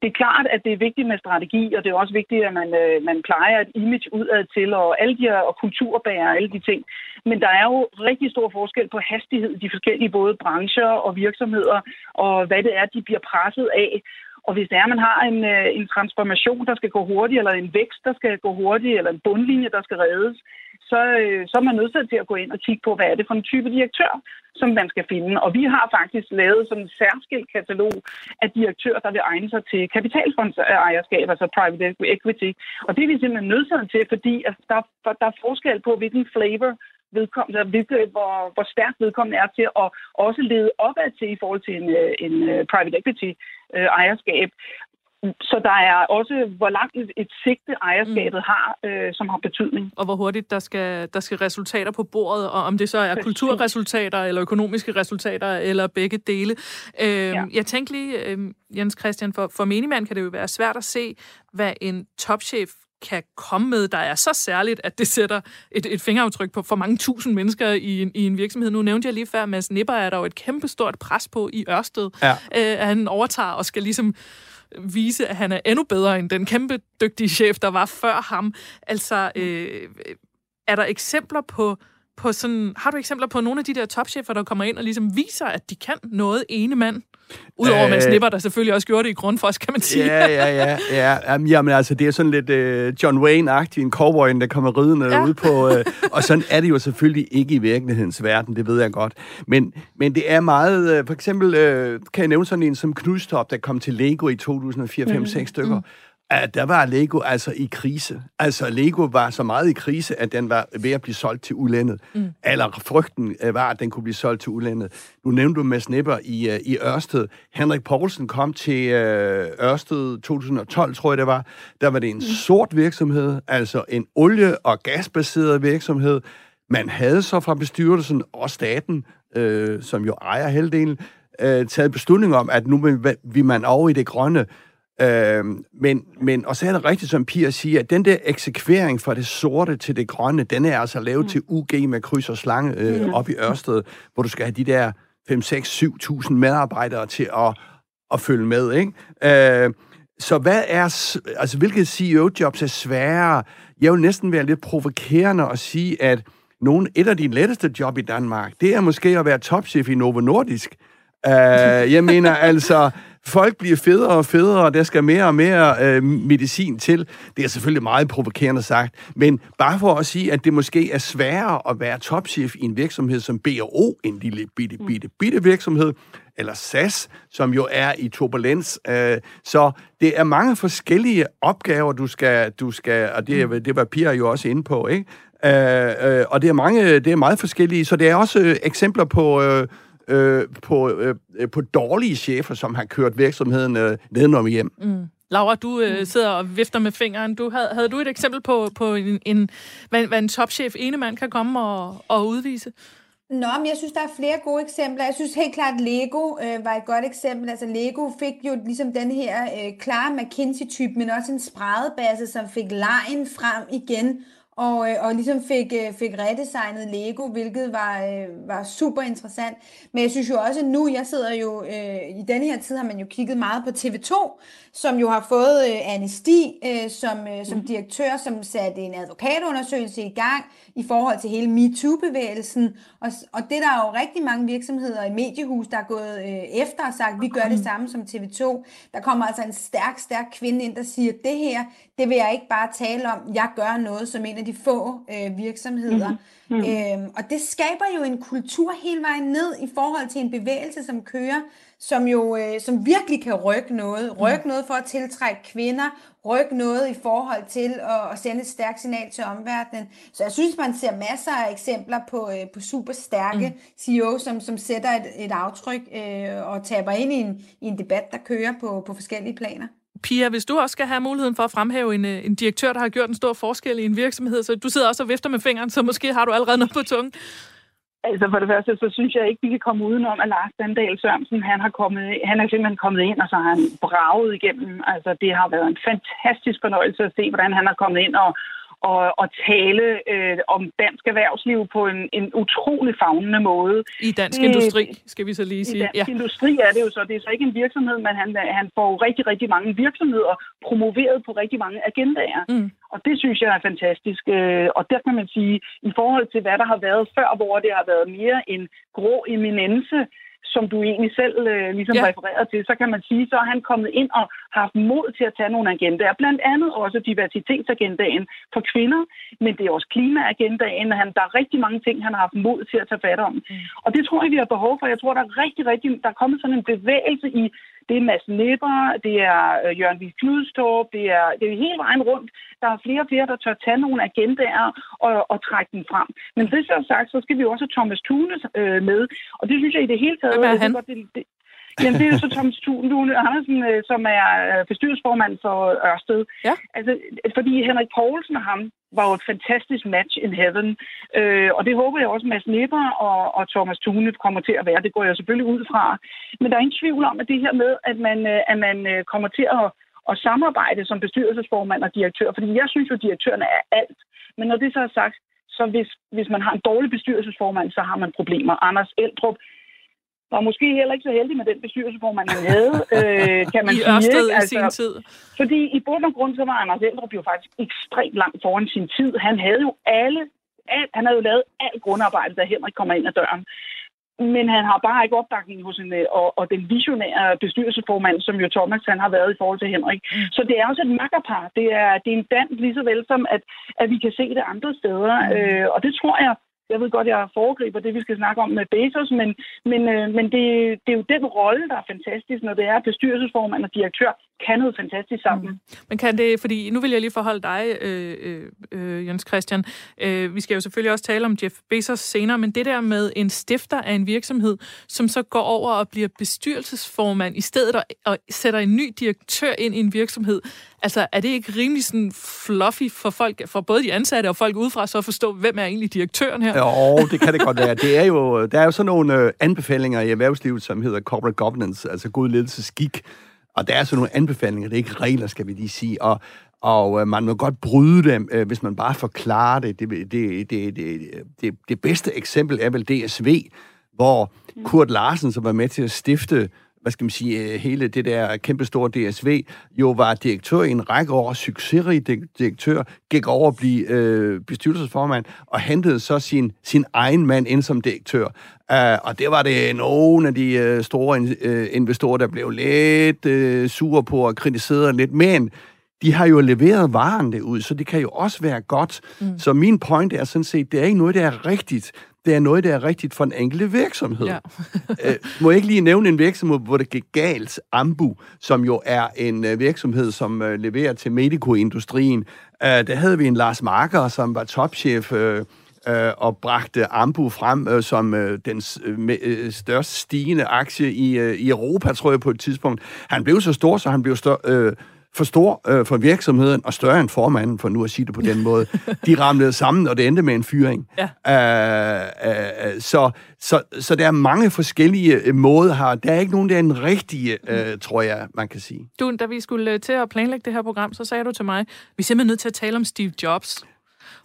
det er klart, at det er vigtigt med strategi, og det er også vigtigt, at man, øh, man plejer et image udad til, og alle de her, og kulturbærer og alle de ting. Men der er jo rigtig stor forskel på hastighed i de forskellige både brancher og virksomheder, og hvad det er, de bliver presset af. Og hvis det er, at man har en, øh, en transformation, der skal gå hurtigt, eller en vækst, der skal gå hurtigt, eller en bundlinje, der skal reddes, så, øh, så er man nødt til at gå ind og kigge på, hvad er det for en type direktør, som man skal finde. Og vi har faktisk lavet sådan en særskilt katalog af direktører, der vil egne sig til kapitalfondsejerskab, altså private equity. Og det er vi simpelthen nødt til, fordi der, der er forskel på, hvilken flavor vedkommende, hvilke, hvor, hvor stærkt vedkommende er til at også lede opad til i forhold til en, øh, en øh, private equity øh, ejerskab. Så der er også, hvor langt et sigte ejerskabet mm. har, øh, som har betydning. Og hvor hurtigt der skal, der skal resultater på bordet, og om det så er kulturresultater, eller økonomiske resultater, eller begge dele. Øh, ja. Jeg tænker lige, øh, Jens Christian, for, for menigmand kan det jo være svært at se, hvad en topchef kan komme med, der er så særligt, at det sætter et, et fingeraftryk på for mange tusind mennesker i en, i en virksomhed. Nu nævnte jeg lige før, at Mads Nipper er der jo et kæmpestort pres på i Ørsted. Ja. Øh, at han overtager og skal ligesom vise, at han er endnu bedre end den kæmpe dygtige chef, der var før ham. Altså, øh, er der eksempler på, på sådan, har du eksempler på nogle af de der topchefer, der kommer ind og ligesom viser, at de kan noget ene mand? Udover øh, Snipper, der selvfølgelig også gjorde det i Grundfos, kan man sige. Ja, ja, ja. ja. Jamen, altså, det er sådan lidt uh, John Wayne-agtig, en cowboy, der kommer ridende ja. ud på... Uh, og sådan er det jo selvfølgelig ikke i virkelighedens verden, det ved jeg godt. Men, men det er meget... Uh, for eksempel uh, kan jeg nævne sådan en som Knudstop, der kom til Lego i 2004-5-6 mm. stykker. Mm at der var Lego altså i krise. Altså, Lego var så meget i krise, at den var ved at blive solgt til udlandet. Mm. Eller frygten øh, var, at den kunne blive solgt til udlandet. Nu nævnte du Mads Nipper i, uh, i Ørsted. Henrik Poulsen kom til uh, Ørsted 2012, tror jeg det var. Der var det en mm. sort virksomhed, altså en olie- og gasbaseret virksomhed. Man havde så fra bestyrelsen og staten, uh, som jo ejer halvdelen, uh, taget beslutning om, at nu vil, vil man over i det grønne. Øh, men, men, og så er det rigtigt, som Pia siger, at den der eksekvering fra det sorte til det grønne, den er altså lavet mm. til UG med kryds og slange øh, mm. op i Ørsted, hvor du skal have de der 5, 6, 7.000 medarbejdere til at, at følge med, ikke? Øh, så hvad er, altså hvilke CEO-jobs er sværere? Jeg vil næsten være lidt provokerende at sige, at nogen, et af de letteste job i Danmark, det er måske at være topchef i Novo Nordisk. Uh, jeg mener altså, folk bliver federe og federe, og der skal mere og mere øh, medicin til. Det er selvfølgelig meget provokerende sagt, men bare for at sige, at det måske er sværere at være topchef i en virksomhed som B&O, en lille bitte, bitte, bitte virksomhed, eller SAS, som jo er i turbulens. Øh, så det er mange forskellige opgaver, du skal, du skal og det, mm. det var Pia jo også inde på, ikke? Øh, øh, og det er, mange, det er meget forskellige, så det er også øh, eksempler på... Øh, øh, på, øh, på dårlige chefer, som har kørt virksomheden øh, nedenom hjem. Mm. Laura, du øh, sidder og vifter med fingeren. Du, havde, havde du et eksempel på, på en, en, hvad, hvad en topchef ene mand kan komme og, og udvise? Nå, men jeg synes, der er flere gode eksempler. Jeg synes helt klart, at Lego øh, var et godt eksempel. Altså Lego fik jo ligesom den her øh, klare McKinsey-type, men også en spredebasse, som fik lejen frem igen og, øh, og ligesom fik, øh, fik redesignet Lego, hvilket var, øh, var super interessant. Men jeg synes jo også, at nu, jeg sidder jo, øh, i denne her tid har man jo kigget meget på TV2, som jo har fået øh, Anne Stig øh, som, øh, som mm. direktør, som satte en advokatundersøgelse i gang i forhold til hele MeToo-bevægelsen. Og, og det der er jo rigtig mange virksomheder i mediehus, der er gået øh, efter og sagt, vi gør det mm. samme som TV2. Der kommer altså en stærk, stærk kvinde ind, der siger, det her, det vil jeg ikke bare tale om, jeg gør noget som en af de få øh, virksomheder. Mm. Mm. Øhm, og det skaber jo en kultur hele vejen ned i forhold til en bevægelse, som kører, som jo øh, som virkelig kan rykke noget. Rykke mm. noget for at tiltrække kvinder, rykke noget i forhold til at, at sende et stærkt signal til omverdenen. Så jeg synes, man ser masser af eksempler på, øh, på super stærke mm. CEO, som, som sætter et, et aftryk øh, og taber ind i en, i en debat, der kører på, på forskellige planer. Pia, hvis du også skal have muligheden for at fremhæve en, øh, en direktør, der har gjort en stor forskel i en virksomhed, så du sidder også og vifter med fingeren, så måske har du allerede noget på tungen. Altså for det første, så synes jeg ikke, vi kan komme udenom, at Lars Dandal Sørensen, han, har kommet, han er simpelthen kommet ind, og så har han braget igennem. Altså det har været en fantastisk fornøjelse at se, hvordan han har kommet ind og, og, og tale øh, om dansk erhvervsliv på en, en utrolig fagnende måde. I dansk det, industri, skal vi så lige sige. I dansk ja. industri er det jo så. Det er så ikke en virksomhed, men han, han får rigtig, rigtig mange virksomheder promoveret på rigtig mange agendaer. Mm. Og det synes jeg er fantastisk. Øh, og der kan man sige, i forhold til hvad der har været før, hvor det har været mere en grå eminence, som du egentlig selv øh, ligesom ja. refererede til, så kan man sige, så er han kommet ind og haft mod til at tage nogle agendaer. Blandt andet også diversitetsagendaen for kvinder, men det er også klimaagendaen. Han, der er rigtig mange ting, han har haft mod til at tage fat om. Mm. Og det tror jeg, vi har behov for. Jeg tror, der er rigtig, rigtig, der er kommet sådan en bevægelse i det er Mads Nipper, det er øh, Jørgen Vig Knudstorp, det er, det er hele vejen rundt. Der er flere og flere, der tør tage nogle agendaer og, og trække dem frem. Men det så sagt, så skal vi også have Thomas Thunes øh, med. Og det synes jeg i det hele taget... Hvem er han? Det, det, Jamen, det er jo så Thomas Thune Andersen, øh, som er øh, bestyrelsesformand for Ørsted. Ja. Altså, fordi Henrik Poulsen og ham var jo et fantastisk match in heaven. Øh, og det håber jeg også, Mads Nipper og, og Thomas Thune kommer til at være. Det går jeg selvfølgelig ud fra. Men der er ingen tvivl om, at det her med, at man, at man kommer til at, at samarbejde som bestyrelsesformand og direktør, fordi jeg synes jo, at direktøren er alt. Men når det så er sagt, så hvis, hvis man har en dårlig bestyrelsesformand, så har man problemer. Anders Eldrup var måske heller ikke så heldig med den bestyrelsesform, man havde, øh, kan man I sige. Ørsted ikke? Altså, i sin tid. Fordi i bund og grund, så var Anders Eldrup jo faktisk ekstremt langt foran sin tid. Han havde jo alle, alt, han havde jo lavet alt grundarbejde, da Henrik kommer ind ad døren. Men han har bare ikke opbakning hos en, øh, og, og den visionære bestyrelsesformand, som jo Thomas han har været i forhold til Henrik. Mm. Så det er også et makkerpar. Det er, det er en dans lige så vel som, at, at vi kan se det andre steder. Mm. Øh, og det tror jeg, jeg ved godt, jeg foregriber det, vi skal snakke om med Bezos, men, men, øh, men det, det er jo den rolle, der er fantastisk, når det er bestyrelsesformand og direktør kan noget fantastisk sammen. Mm. Men kan det, fordi nu vil jeg lige forholde dig, øh, øh, øh, Jens Christian. Øh, vi skal jo selvfølgelig også tale om Jeff Bezos senere, men det der med en stifter af en virksomhed, som så går over og bliver bestyrelsesformand i stedet og, og sætter en ny direktør ind i en virksomhed, altså er det ikke rimelig sådan fluffy for folk, for både de ansatte og folk udefra, så at forstå, hvem er egentlig direktøren her? Jo, det kan det godt være. Det er jo, der er jo sådan nogle øh, anbefalinger i erhvervslivet, som hedder corporate governance, altså god ledelsesskik, og der er sådan nogle anbefalinger, det er ikke regler, skal vi lige sige, og, og øh, man må godt bryde dem, øh, hvis man bare forklarer det. Det, det, det, det, det. det bedste eksempel er vel DSV, hvor Kurt Larsen, som var med til at stifte hvad skal man sige, øh, hele det der kæmpestore DSV, jo var direktør i en række år, succesrig direktør, gik over at blive øh, bestyrelsesformand, og hentede så sin, sin egen mand ind som direktør. Uh, og det var det nogle af de uh, store uh, investorer, der blev lidt uh, sure på og kritiserede lidt, men de har jo leveret varen ud, så det kan jo også være godt. Mm. Så min point er sådan set, det er ikke noget, der er rigtigt det er noget, der er rigtigt for en enkelt virksomhed. Ja. øh, må jeg ikke lige nævne en virksomhed, hvor det gik galt, Ambu, som jo er en uh, virksomhed, som uh, leverer til medicoindustrien. Uh, der havde vi en Lars Marker, som var topchef uh, uh, og bragte Ambu frem som den uh, størst stigende aktie i, i Europa, tror jeg på et tidspunkt. Han blev så stor, så han blev stør, uh, for stor øh, for virksomheden og større end formanden, for nu at sige det på den måde. De ramlede sammen, og det endte med en fyring. Ja. Øh, øh, øh, så, så, så der er mange forskellige øh, måder her. Der er ikke nogen, der er en rigtige, øh, tror jeg, man kan sige. Du, da vi skulle til at planlægge det her program, så sagde du til mig, vi er simpelthen nødt til at tale om Steve Jobs.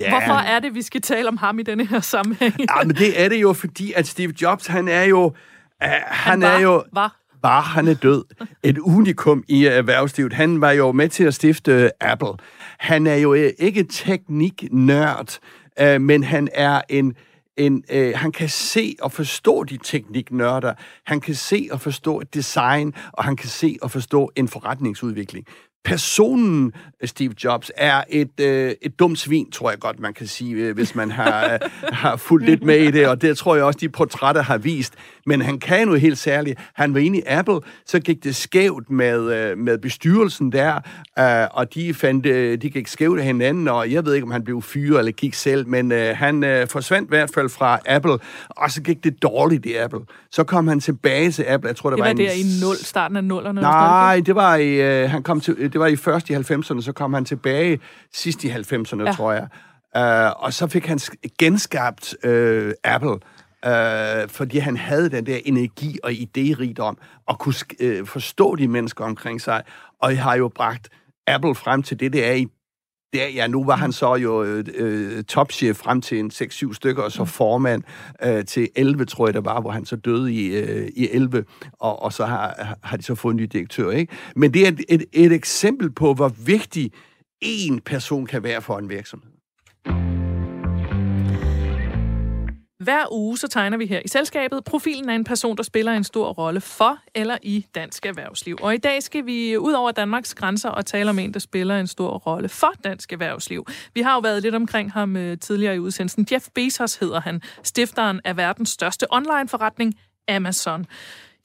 Ja. Hvorfor er det, vi skal tale om ham i denne her sammenhæng? ja, men det er det jo, fordi at Steve Jobs, han er jo... Uh, han, han var, er jo... Var bare han er død. Et unikum i erhvervslivet. Han var jo med til at stifte Apple. Han er jo øh, ikke tekniknørd, uh, men han er en en, øh, han kan se og forstå de tekniknørder, han kan se og forstå et design, og han kan se og forstå en forretningsudvikling personen øh, Steve Jobs er et, øh, et dumt svin, tror jeg godt, man kan sige, hvis man har, har fulgt lidt med i det, og det tror jeg også, de portrætter har vist. Men han kan jo helt særligt. Han var inde i Apple, så gik det skævt med, øh, med bestyrelsen der, øh, og de fandt, øh, de gik skævt af hinanden, og jeg ved ikke, om han blev fyret eller gik selv, men han forsvandt i hvert fald fra Apple, og så gik det dårligt i Apple. Så kom han tilbage til Apple, jeg tror, det var, var der en... i 0, starten af 0'erne? Nej, det var i, han kom til, det var i først i 90'erne, så kom han tilbage sidst i 90'erne, ja. tror jeg. Uh, og så fik han genskabt uh, Apple, uh, fordi han havde den der energi og idérigdom, og kunne uh, forstå de mennesker omkring sig. Og jeg har jo bragt Apple frem til det, det er i der, ja, nu var han så jo øh, topchef frem til en 6-7 stykker, og så mm. formand øh, til 11, tror jeg det var, hvor han så døde i, øh, i 11, og, og så har, har de så fået en ny direktør, ikke? Men det er et, et, et eksempel på, hvor vigtig en person kan være for en virksomhed. Hver uge så tegner vi her i selskabet profilen af en person, der spiller en stor rolle for eller i dansk erhvervsliv. Og i dag skal vi ud over Danmarks grænser og tale om en, der spiller en stor rolle for dansk erhvervsliv. Vi har jo været lidt omkring ham øh, tidligere i udsendelsen. Jeff Bezos hedder han, stifteren af verdens største online-forretning, Amazon.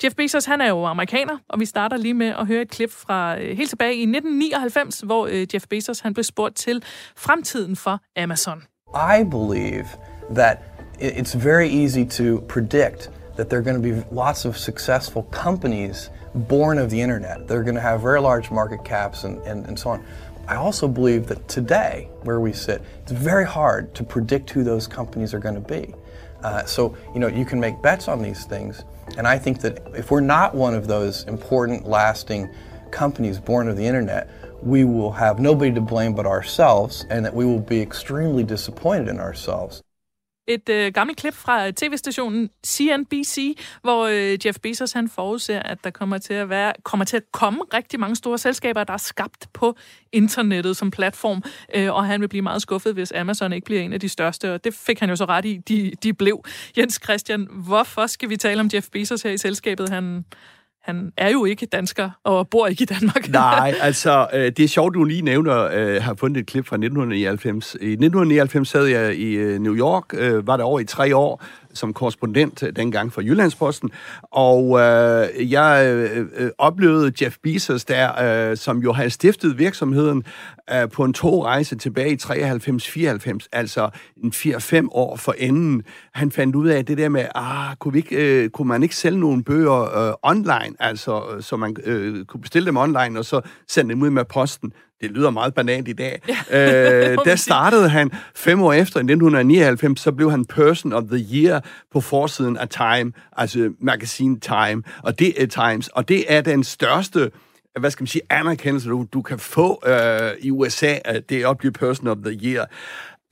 Jeff Bezos, han er jo amerikaner, og vi starter lige med at høre et klip fra øh, helt tilbage i 1999, hvor øh, Jeff Bezos han blev spurgt til fremtiden for Amazon. I believe that it's very easy to predict that there are going to be lots of successful companies born of the internet. They're going to have very large market caps and, and, and so on. I also believe that today, where we sit, it's very hard to predict who those companies are going to be. Uh, so, you know, you can make bets on these things. And I think that if we're not one of those important, lasting companies born of the internet, we will have nobody to blame but ourselves, and that we will be extremely disappointed in ourselves. Et øh, gammelt klip fra øh, tv-stationen CNBC, hvor øh, Jeff Bezos han forudser, at der kommer til at være kommer til at komme rigtig mange store selskaber, der er skabt på internettet som platform, øh, og han vil blive meget skuffet, hvis Amazon ikke bliver en af de største, og det fik han jo så ret i, de, de blev. Jens Christian, hvorfor skal vi tale om Jeff Bezos her i selskabet? Han, han er jo ikke dansker og bor ikke i Danmark. Nej, altså, øh, det er sjovt, du lige nævner, øh, har fundet et klip fra 1999. I 1999 sad jeg i øh, New York, øh, var der over i tre år, som korrespondent øh, dengang for Jyllandsposten, og øh, jeg øh, øh, oplevede Jeff Bezos der, øh, som jo havde stiftet virksomheden øh, på en togrejse tilbage i 93-94, altså en 4-5 år for enden. Han fandt ud af det der med, ah, kunne, vi ikke, øh, kunne man ikke sælge nogle bøger øh, online, altså øh, så man øh, kunne bestille dem online, og så sende dem ud med posten det lyder meget banalt i dag. Ja, øh, der startede han fem år efter, i 1999, så blev han Person of the Year på forsiden af Time, altså Magazine Time, og det er Times, og det er den største hvad skal man sige, anerkendelse, du, du kan få øh, i USA, at det er at blive Person of the Year.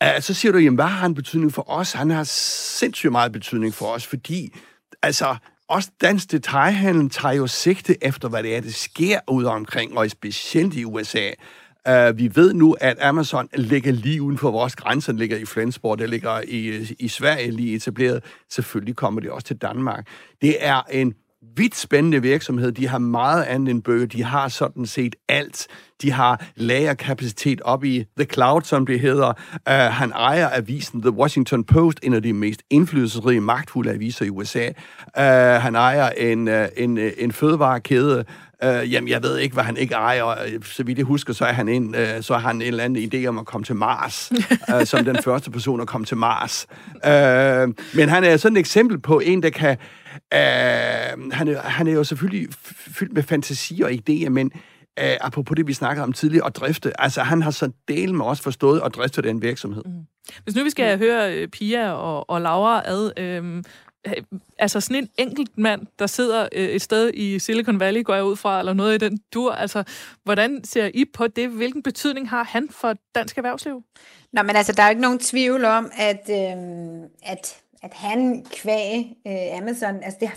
Uh, så siger du, jamen, hvad har han betydning for os? Han har sindssygt meget betydning for os, fordi altså, også dansk detaljhandel tager jo sigte efter, hvad det er, det sker ud omkring, og specielt i USA. Uh, øh, vi ved nu, at Amazon ligger lige uden for vores grænser, den ligger i Flensborg, det ligger i, i Sverige lige etableret. Selvfølgelig kommer det også til Danmark. Det er en vidt spændende virksomhed. De har meget andet end bøger. De har sådan set alt. De har lagerkapacitet op i The Cloud, som det hedder. Uh, han ejer avisen The Washington Post, en af de mest indflydelsesrige, magtfulde aviser i USA. Uh, han ejer en, uh, en, en fødevarekæde, Øh, jamen, jeg ved ikke, hvad han ikke ejer. Så vidt jeg husker, så er han en, øh, så har han en eller anden idé om at komme til Mars, øh, som den første person at komme til Mars. Øh, men han er sådan et eksempel på en, der kan... Øh, han, er, han er jo selvfølgelig fyldt med fantasi og idéer, men uh, apropos det, vi snakkede om tidligere, at drifte. Altså, han har så del med os forstået at drifte den virksomhed. Mm. Hvis nu vi skal høre øh, Pia og, og Laura ad, øhm, altså sådan en enkelt mand, der sidder øh, et sted i Silicon Valley, går jeg ud fra, eller noget i den dur, altså hvordan ser I på det? Hvilken betydning har han for dansk erhvervsliv? Nå, men altså, der er jo ikke nogen tvivl om, at, øh, at, at han kvæg øh, Amazon, altså det,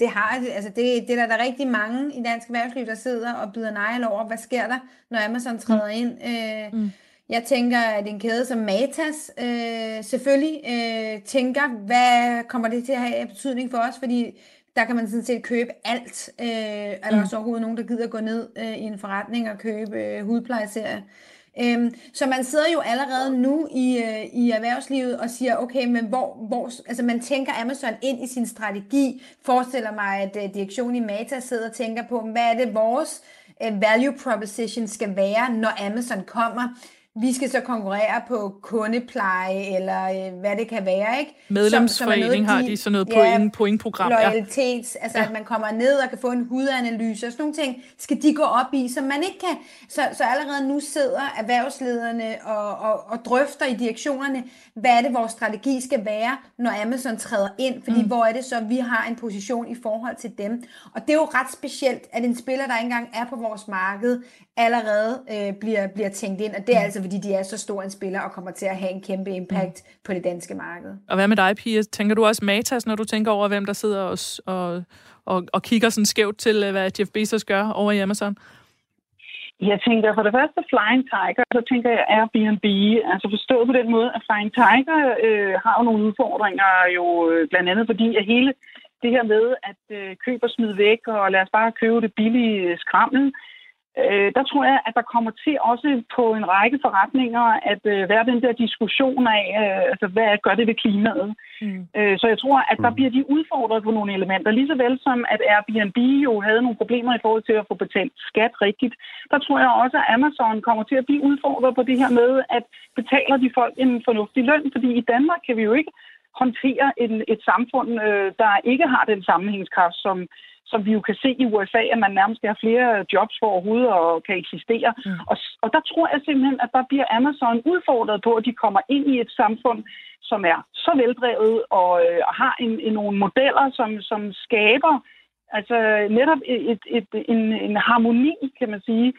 det har, altså det, det er der, der er rigtig mange i dansk erhvervsliv, der sidder og byder nejl over, hvad sker der, når Amazon træder mm. ind. Øh, mm. Jeg tænker, at en kæde som Matas øh, selvfølgelig øh, tænker, hvad kommer det til at have betydning for os, fordi der kan man sådan set købe alt. Øh, er der mm. også overhovedet nogen, der gider gå ned øh, i en forretning og købe øh, hudplejeserie? Øhm, så man sidder jo allerede nu i, øh, i erhvervslivet og siger, okay, men hvor, hvor, altså man tænker Amazon ind i sin strategi, forestiller mig, at øh, direktionen i Mata sidder og tænker på, hvad er det vores øh, value proposition skal være, når Amazon kommer? Vi skal så konkurrere på kundepleje, eller øh, hvad det kan være, ikke? Medlemsforening som, som har de sådan noget ja, point, pointprogram. Loyalitets, ja. altså ja. at man kommer ned og kan få en hudanalyse og sådan nogle ting, skal de gå op i, som man ikke kan. Så, så allerede nu sidder erhvervslederne og, og, og drøfter i direktionerne, hvad er det, vores strategi skal være, når Amazon træder ind, fordi mm. hvor er det så, vi har en position i forhold til dem. Og det er jo ret specielt, at en spiller, der ikke engang er på vores marked, allerede øh, bliver, bliver tænkt ind, og det er mm. altså, fordi de er så stor en spiller og kommer til at have en kæmpe impact mm. på det danske marked. Og hvad med dig, Pia? Tænker du også Matas, når du tænker over, hvem der sidder og, og, og, og kigger sådan skævt til, hvad Jeff Bezos gør over i Amazon? Jeg tænker for det første Flying Tiger, så tænker jeg Airbnb. Altså forstået på den måde, at Flying Tiger øh, har jo nogle udfordringer, jo øh, blandt andet fordi at hele det her med at øh, købe og smide væk, og lad os bare købe det billige skrammel, øh, der tror jeg, at der kommer til også på en række forretninger at øh, være den der diskussion af, øh, altså hvad gør det ved klimaet. Mm. Øh, så jeg tror, at der mm. bliver de udfordret på nogle elementer, lige så vel som at Airbnb jo havde nogle problemer i forhold til at få betalt skat rigtigt. Der tror jeg også, at Amazon kommer til at blive udfordret på det her med, at betaler de folk en fornuftig løn, fordi i Danmark kan vi jo ikke håndtere en, et samfund, øh, der ikke har den sammenhængskraft, som som vi jo kan se i USA, at man nærmest har flere jobs for overhovedet og kan eksistere. Mm. Og, og der tror jeg simpelthen, at der bliver Amazon udfordret på, at de kommer ind i et samfund, som er så veldrevet og, øh, og har en, en, nogle modeller, som, som skaber altså netop et, et, et, en, en harmoni, kan man sige.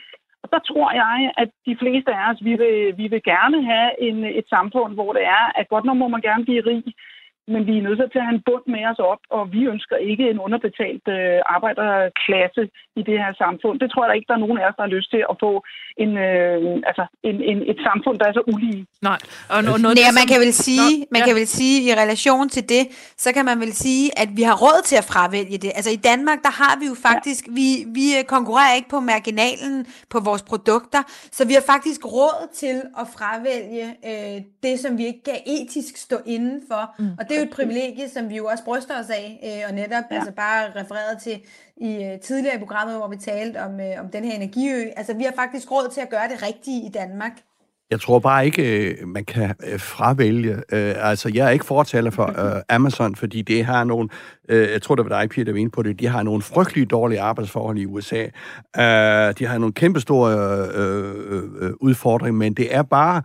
Og der tror jeg, at de fleste af os, vi vil, vi vil gerne have en, et samfund, hvor det er, at godt nok må man gerne blive rig, men vi er nødt til at have en bund med os op, og vi ønsker ikke en underbetalt øh, arbejderklasse i det her samfund. Det tror jeg ikke, der er nogen af os, der har lyst til at få en, øh, altså en, en, et samfund, der er så ulige. Nej, og no, noget, Nej, man kan vel sige, Nå, man ja. kan vel sige i relation til det, så kan man vel sige, at vi har råd til at fravælge det. Altså i Danmark, der har vi jo faktisk, ja. vi, vi konkurrerer ikke på marginalen på vores produkter, så vi har faktisk råd til at fravælge øh, det, som vi ikke kan etisk stå inden for. Mm. Og det det er jo et privilegie, som vi jo også bryster os af, øh, og netop ja. altså bare refereret til i øh, tidligere i programmet, hvor vi talte om, øh, om den her energiø. Altså vi har faktisk råd til at gøre det rigtige i Danmark. Jeg tror bare ikke, man kan fravælge. Altså, jeg er ikke fortaler for Amazon, fordi det har nogle, jeg tror, det var dig, Pia, der var inde på det, de har nogle frygteligt dårlige arbejdsforhold i USA. De har nogle kæmpe store udfordringer, men det er bare,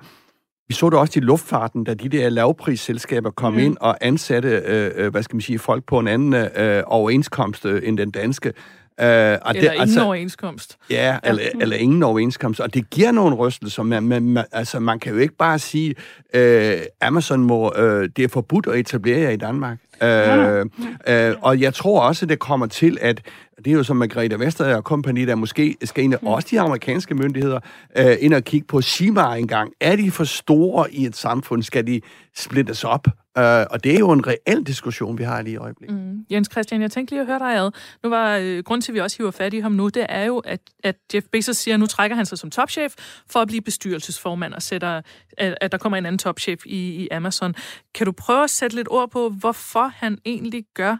vi så det også i luftfarten, da de der lavprisselskaber kom mm. ind og ansatte, øh, øh, hvad skal man sige, folk på en anden øh, overenskomst øh, end den danske. Øh, og eller det, ingen altså, overenskomst. Ja, ja. Eller, eller ingen overenskomst. Og det giver nogle rystelser. Man, man, man, altså, man kan jo ikke bare sige, øh, Amazon må, øh, det er forbudt at etablere jer i Danmark. Øh, øh, og jeg tror også, det kommer til, at det er jo som Margrethe Vestager og kompagni, der måske skal ind, mm. også de amerikanske myndigheder, øh, ind og kigge på Shima engang. Er de for store i et samfund? Skal de splittes op? Øh, og det er jo en reel diskussion, vi har lige i øjeblikket. Mm. Jens Christian, jeg tænkte lige at høre dig ad. Nu var øh, grund til, at vi også hiver fat i ham nu, det er jo, at, at Jeff Bezos siger, at nu trækker han sig som topchef for at blive bestyrelsesformand og sætter, at, at der kommer en anden topchef i, i Amazon. Kan du prøve at sætte lidt ord på, hvorfor han egentlig gør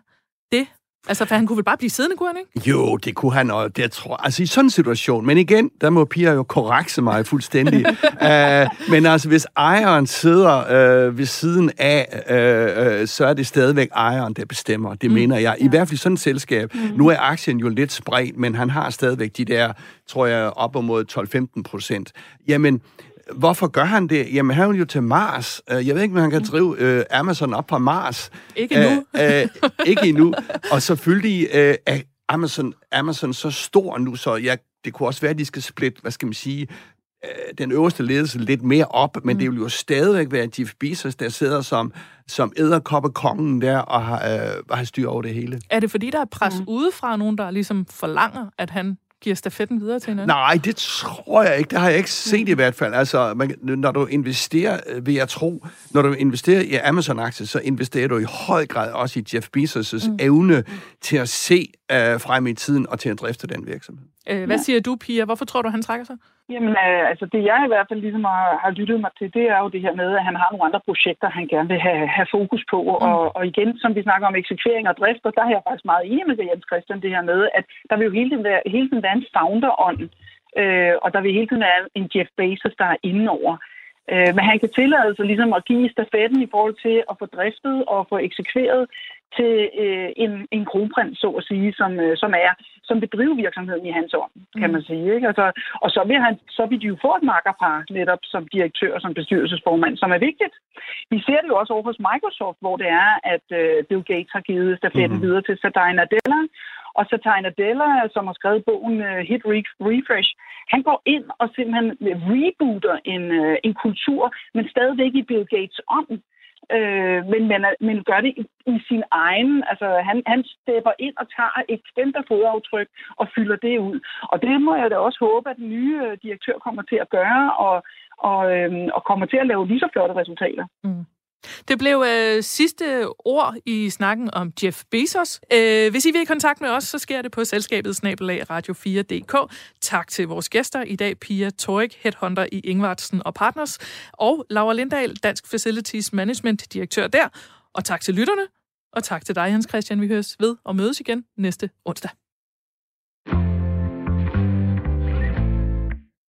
det? Altså, for han kunne vel bare blive siddende, kunne han ikke? Jo, det kunne han, og det tror Altså, i sådan en situation, men igen, der må Pia jo korrekse mig fuldstændig. uh, men altså, hvis ejeren sidder uh, ved siden af, uh, uh, så er det stadigvæk ejeren, der bestemmer. Det mm. mener jeg. I ja. hvert fald sådan et selskab. Mm. Nu er aktien jo lidt spredt, men han har stadigvæk de der, tror jeg, op mod 12-15 procent. Jamen, Hvorfor gør han det? Jamen, han vil jo til Mars. Øh, jeg ved ikke, om han kan drive uh, Amazon op fra Mars. Ikke endnu. Uh, uh, ikke endnu. Og selvfølgelig uh, er Amazon, Amazon så stor nu, så jeg, det kunne også være, at de skal splitte, hvad skal man sige, den øverste ledelse lidt mere op, men mm. det vil jo stadigvæk være Jeff Bezos, der sidder som, som kongen der og har, øh, har styr over det hele. Er det fordi, der er pres mm. udefra nogen, der ligesom forlanger, at han giver stafetten videre til hinanden? Nej, det tror jeg ikke. Det har jeg ikke set i hvert fald. Altså, man, når du investerer, øh, vil jeg tro, når du investerer i Amazon-aktier, så investerer du i høj grad også i Jeff Bezos' mm. evne til at se uh, frem i tiden og til at drifte den virksomhed. Øh, hvad ja. siger du, Pia? Hvorfor tror du, han trækker sig? Jamen, øh, altså det jeg i hvert fald ligesom har, har lyttet mig til, det er jo det her med, at han har nogle andre projekter, han gerne vil have, have fokus på. Mm. Og, og igen, som vi snakker om eksekvering og drift, og der er jeg faktisk meget enig med Jens Christian det her med, at der vil jo hele tiden være, hele tiden være en founder-ånd, øh, og der vil hele tiden være en Jeff Bezos, der er indenover. Øh, men han kan tillade sig ligesom at give stafetten i forhold til at få driftet og få eksekveret til øh, en, en kronprins, så at sige, som, øh, som er som bedriver virksomheden i hans ånd, kan mm. man sige. Ikke? Altså, og så vil, han, så vil de jo få et makkerpar netop som direktør og som bestyrelsesformand, som er vigtigt. Vi ser det jo også over hos Microsoft, hvor det er, at øh, Bill Gates har givet stafetten mm. videre til Satya Nadella, og Satya Nadella, som har skrevet bogen uh, Hit Refresh, han går ind og simpelthen rebooter en, uh, en kultur, men stadigvæk i Bill Gates ånd øh, men, men, men gør det i, i sin egen. Altså, han, han stepper ind og tager et kæmpe fodaftryk og fylder det ud. Og det må jeg da også håbe, at den nye øh, direktør kommer til at gøre, og, og, øh, og kommer til at lave lige så flotte resultater. Mm. Det blev øh, sidste ord i snakken om Jeff Bezos. Øh, hvis I vil i kontakt med os, så sker det på selskabet snabelag radio4.dk. Tak til vores gæster i dag, Pia Torik, headhunter i Ingvartsen og Partners, og Laura Lindahl, Dansk Facilities Management direktør der. Og tak til lytterne, og tak til dig, Hans Christian. Vi høres ved og mødes igen næste onsdag.